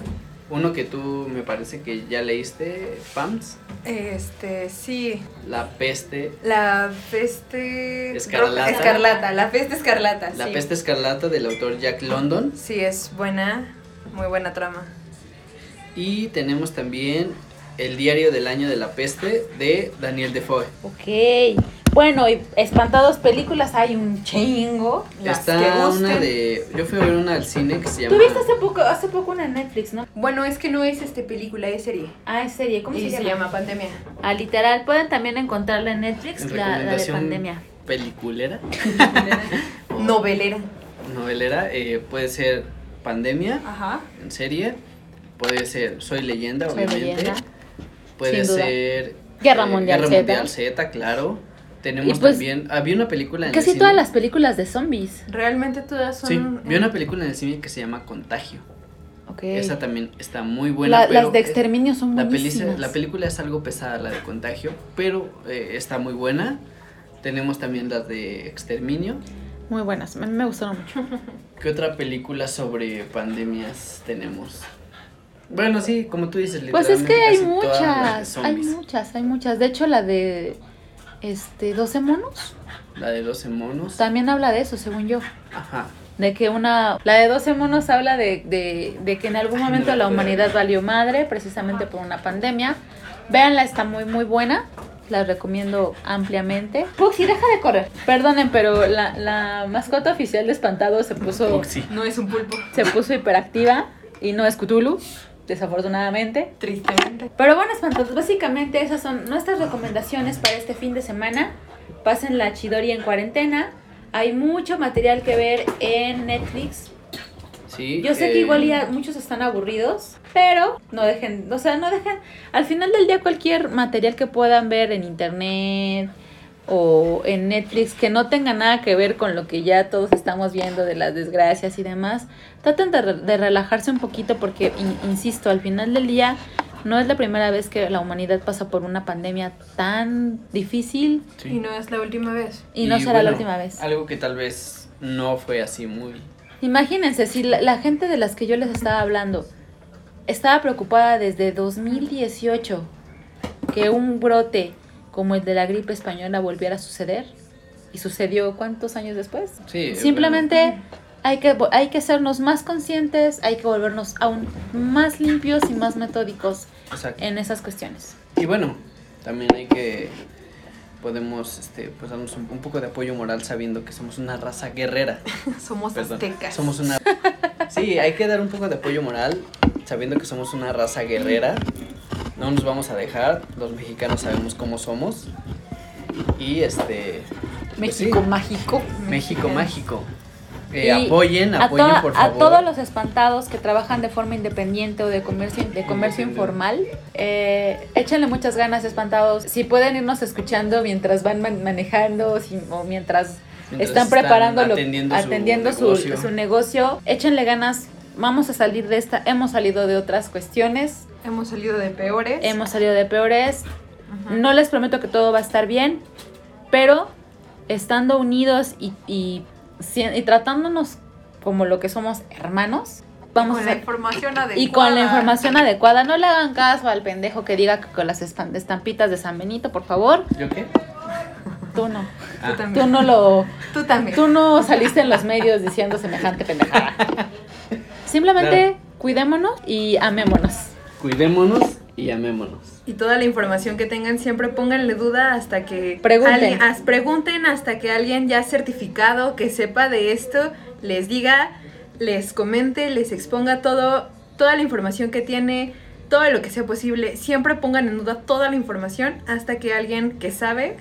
uno que tú me parece que ya leíste, Pams, Este, sí. La peste, La peste. Escarlata. Escarlata, la peste escarlata. La sí. peste escarlata del autor Jack London. Sí, es buena. Muy buena trama. Y tenemos también El diario del año de la peste de Daniel Defoe. Ok. Bueno, y espantados películas hay un chingo. Las que Está una de. Yo fui a ver una al cine que se llama. Tú viste hace poco, hace poco una en Netflix, ¿no? Bueno, es que no es este película, es serie. Ah, es serie, ¿cómo y se, se llama? llama Pandemia. Ah, literal, pueden también encontrarla en Netflix, En la, la de pandemia. Peliculera. (laughs) Novelera. Novelera. eh, puede ser Pandemia Ajá. en serie. Puede ser Soy leyenda, Soy obviamente. Leyenda. Puede Sin duda. ser. Guerra Mundial Guerra Z. Mundial Z, claro. Tenemos pues, también. Había una película en el Casi cine- todas las películas de zombies. Realmente todas son. Sí, vi una película en el cine que se llama Contagio. Ok. Esa también está muy buena. La- pero las de exterminio son la, buenísimas. la película es algo pesada, la de Contagio, pero eh, está muy buena. Tenemos también las de Exterminio. Muy buenas, mí me gustaron mucho. (laughs) ¿Qué otra película sobre pandemias tenemos? Bueno, sí, como tú dices, Pues es que hay muchas, hay muchas, hay muchas. De hecho, la de este 12 monos La de 12 monos. también habla de eso, según yo. Ajá. de que una, la de 12 monos habla de, de, de que en algún Ay, no momento me la humanidad valió madre, precisamente por una pandemia. Véanla, está muy, muy buena. La recomiendo ampliamente. Puxi, deja de correr. Perdonen, pero la, la mascota oficial de Espantado se puso, Puxi. No es un pulpo, se puso hiperactiva y no es Cthulhu, desafortunadamente. tristemente. Pero bueno, espantados, básicamente esas son nuestras recomendaciones para este fin de semana. Pasen la Chidori en cuarentena. Hay mucho material que ver en Netflix. Sí, Yo sé eh, que igual ya muchos están aburridos, pero no dejen, o sea, no dejen, al final del día cualquier material que puedan ver en internet o en Netflix que no tenga nada que ver con lo que ya todos estamos viendo de las desgracias y demás, traten de, re- de relajarse un poquito porque, in- insisto, al final del día no es la primera vez que la humanidad pasa por una pandemia tan difícil sí. Y no es la última vez. y, no será bueno, la última vez. Algo que tal vez no fue así muy. Imagínense, si la, la gente de las que yo les estaba hablando estaba preocupada desde 2018 que un brote como el de la gripe española volviera a suceder, y sucedió cuántos años después. Sí, Simplemente hay que, hay que hacernos más conscientes, hay que volvernos aún más limpios y más metódicos exacto. en esas cuestiones. Y bueno, también hay que podemos este pues darnos un, un poco de apoyo moral sabiendo que somos una raza guerrera. (laughs) Somos Perdón. aztecas. Somos una (laughs) Sí, hay que dar un poco de apoyo moral sabiendo que somos una raza guerrera. No nos vamos a dejar, los mexicanos sabemos cómo somos. Y este pues sí, México mágico. México Mexicanos. mágico. Eh, apoyen, a, apoyen toda- por a favor. todos los espantados que trabajan de forma independiente o de comercio, de comercio informal, eh, échenle muchas ganas, espantados. Si pueden irnos escuchando mientras van man- manejando si- o mientras, Mientras están preparando lo- atendiendo, su atendiendo negocio. su negocio, échenle ganas. Vamos a salir de esta. Hemos salido de otras cuestiones, Hemos salido de peores. hemos salido de peores. No les prometo que todo va a estar bien, pero estando unidos y, y, si- y tratándonos como lo que somos hermanos, vamos con a la información adecuada. y con la información adecuada. No le hagan caso al pendejo que diga que con las estampitas de San Benito, por favor. ¿Yo qué? Tú no. Ah, Tú también. Tú no lo. Tú también. Tú no saliste en los medios diciendo semejante pendejada. (laughs) Simplemente Claro. cuidémonos y amémonos. cuidémonos y amémonos. Y toda la información que tengan siempre pónganle duda hasta que Pregunten. alguien- as- pregunten hasta que alguien ya certificado que sepa de esto les diga, les comente, les exponga todo toda la información que tiene, todo lo que sea posible. Siempre pongan en duda toda la información hasta que alguien que sabe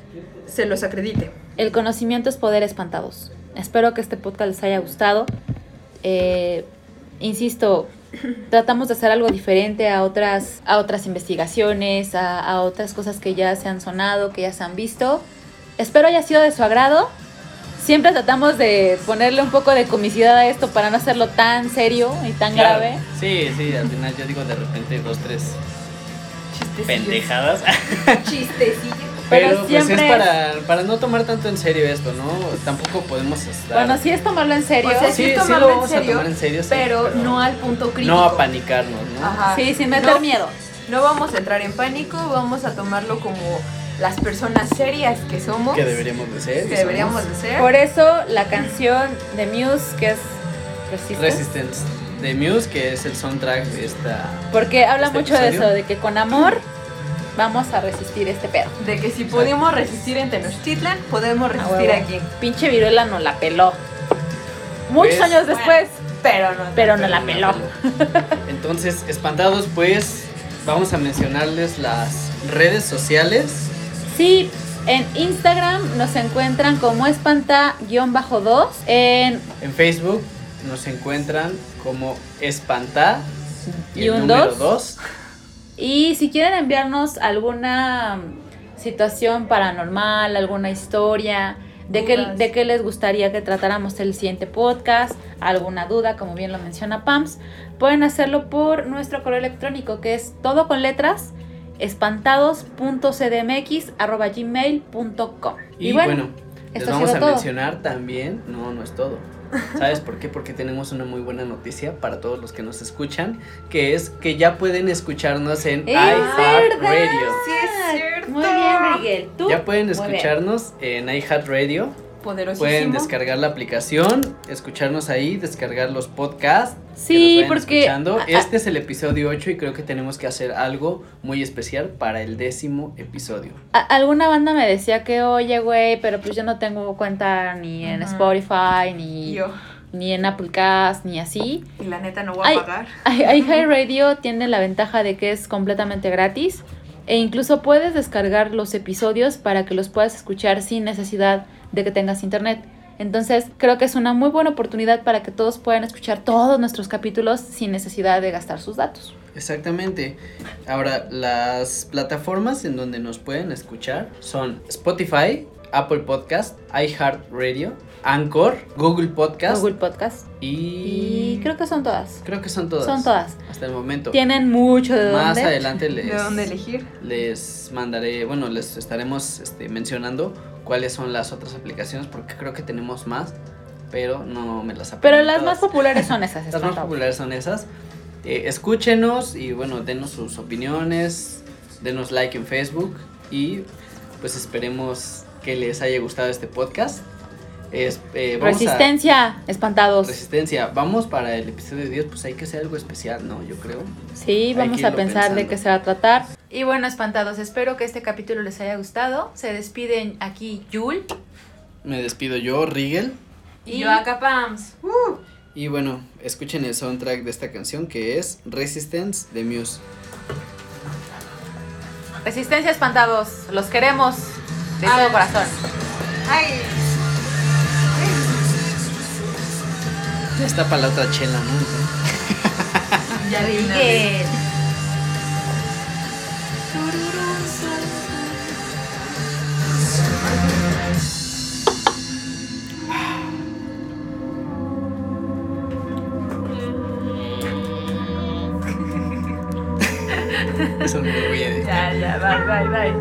se los acredite. El conocimiento es poder espantados. Espero que este podcast les haya gustado. Eh, insisto, tratamos de hacer algo diferente a otras, a otras investigaciones, a, a otras cosas que ya se han sonado, que ya se han visto. Espero haya sido de su agrado. Siempre tratamos de ponerle un poco de comicidad a esto para no hacerlo tan serio y tan Claro. grave. Sí, sí, al final yo digo de repente dos, tres pendejadas. Chistecillos. Pero Pero, pues siempre es es- para, para no tomar tanto en serio esto, ¿no? Tampoco podemos estar... Bueno, sí es tomarlo en serio. Sea, sí, sí sí tomarlo lo en vamos serio, a tomar en serio, sí, pero, no al punto crítico. No apanicarnos, ¿no? Ajá. Sí, sin meter No- miedo. No vamos a entrar en pánico, vamos a tomarlo como las personas serias que somos. Que deberíamos de ser. que deberíamos somos de ser. Por eso la canción de Muse, que es Resistance, Resistance de Muse, que es el soundtrack de esta... porque habla este mucho de episodio. eso, de que con amor vamos a resistir este pedo. De que si pudimos resistir en Tenochtitlan, podemos resistir aquí. Pinche viruela no la peló. Muchos Pues, años después, Pero no. pero no la peló. (laughs) Entonces, espantados, pues vamos a mencionarles las redes sociales. Sí, en Instagram nos encuentran como espanta-2, en En Facebook nos encuentran como Espantá y, Y el un número dos. 2. (laughs) Y si quieren enviarnos alguna mm, situación paranormal, alguna historia, de qué, de qué les gustaría que tratáramos el siguiente podcast, alguna duda, como bien lo menciona Pams, pueden hacerlo por nuestro correo electrónico que es todo con letras espantados.cdmx.gmail.com Y, bueno, les vamos a todo. mencionar también, no, no es todo. ¿Sabes por qué? Porque tenemos una muy buena noticia para todos los que nos escuchan, que es que ya pueden escucharnos en ¡Es iHeartRadio. Sí, es cierto. Muy bien, Miguel. ¿Tú? Ya pueden escucharnos en iHeartRadio. Poderosísimo. Pueden descargar la aplicación, escucharnos ahí, descargar los podcasts. que Sí, nos vayan porque- escuchando. Este es el episodio 8 y creo que tenemos que hacer algo muy especial para el décimo episodio. A- alguna banda me decía que, oye, güey, pero pues yo no tengo cuenta ni en. Spotify, ni, yo, ni en Apple Cast, ni así. y la neta no voy a pagar. (laughs) iHeartRadio Radio tiene la ventaja de que es completamente gratis e incluso puedes descargar los episodios para que los puedas escuchar sin necesidad de que tengas internet. Entonces creo que es una muy buena oportunidad para que todos puedan escuchar todos nuestros capítulos sin necesidad de gastar sus datos. Exactamente. Ahora, las plataformas en donde nos pueden escuchar son Spotify, Apple Podcast, iHeartRadio, Anchor, Google Podcast Google Podcast. y... Y creo que son todas. creo que son todas. Son todas. Hasta el momento. Tienen mucho de Más dónde. adelante les, ¿De dónde elegir? les mandaré, bueno, les estaremos este, mencionando cuáles son las otras aplicaciones porque creo que tenemos más, pero no me las Pero las más populares son esas. (laughs) Las más populares son esas. Eh, escúchenos y bueno, denos sus opiniones, denos like en Facebook y pues esperemos que les haya gustado este podcast. Es, eh, vamos a- Resistencia, espantados. resistencia. Vamos para el episodio 10, pues hay que hacer algo especial, ¿no? Yo creo. Sí, vamos a pensar de qué se va a tratar. Y bueno, espantados, espero que este capítulo les haya gustado. Se despiden aquí Yul Me despido yo, Rigel. y, yo acá Pams. Y bueno, escuchen el soundtrack de esta canción que es Resistance de Muse. Resistencia, espantados. Los queremos de todo corazón. Ay. Ya está para la otra chela, ¿no? (laughs) Ya vi una vez. Bien. Eso no lo voy a decir. Ya, ya, bye, bye, bye.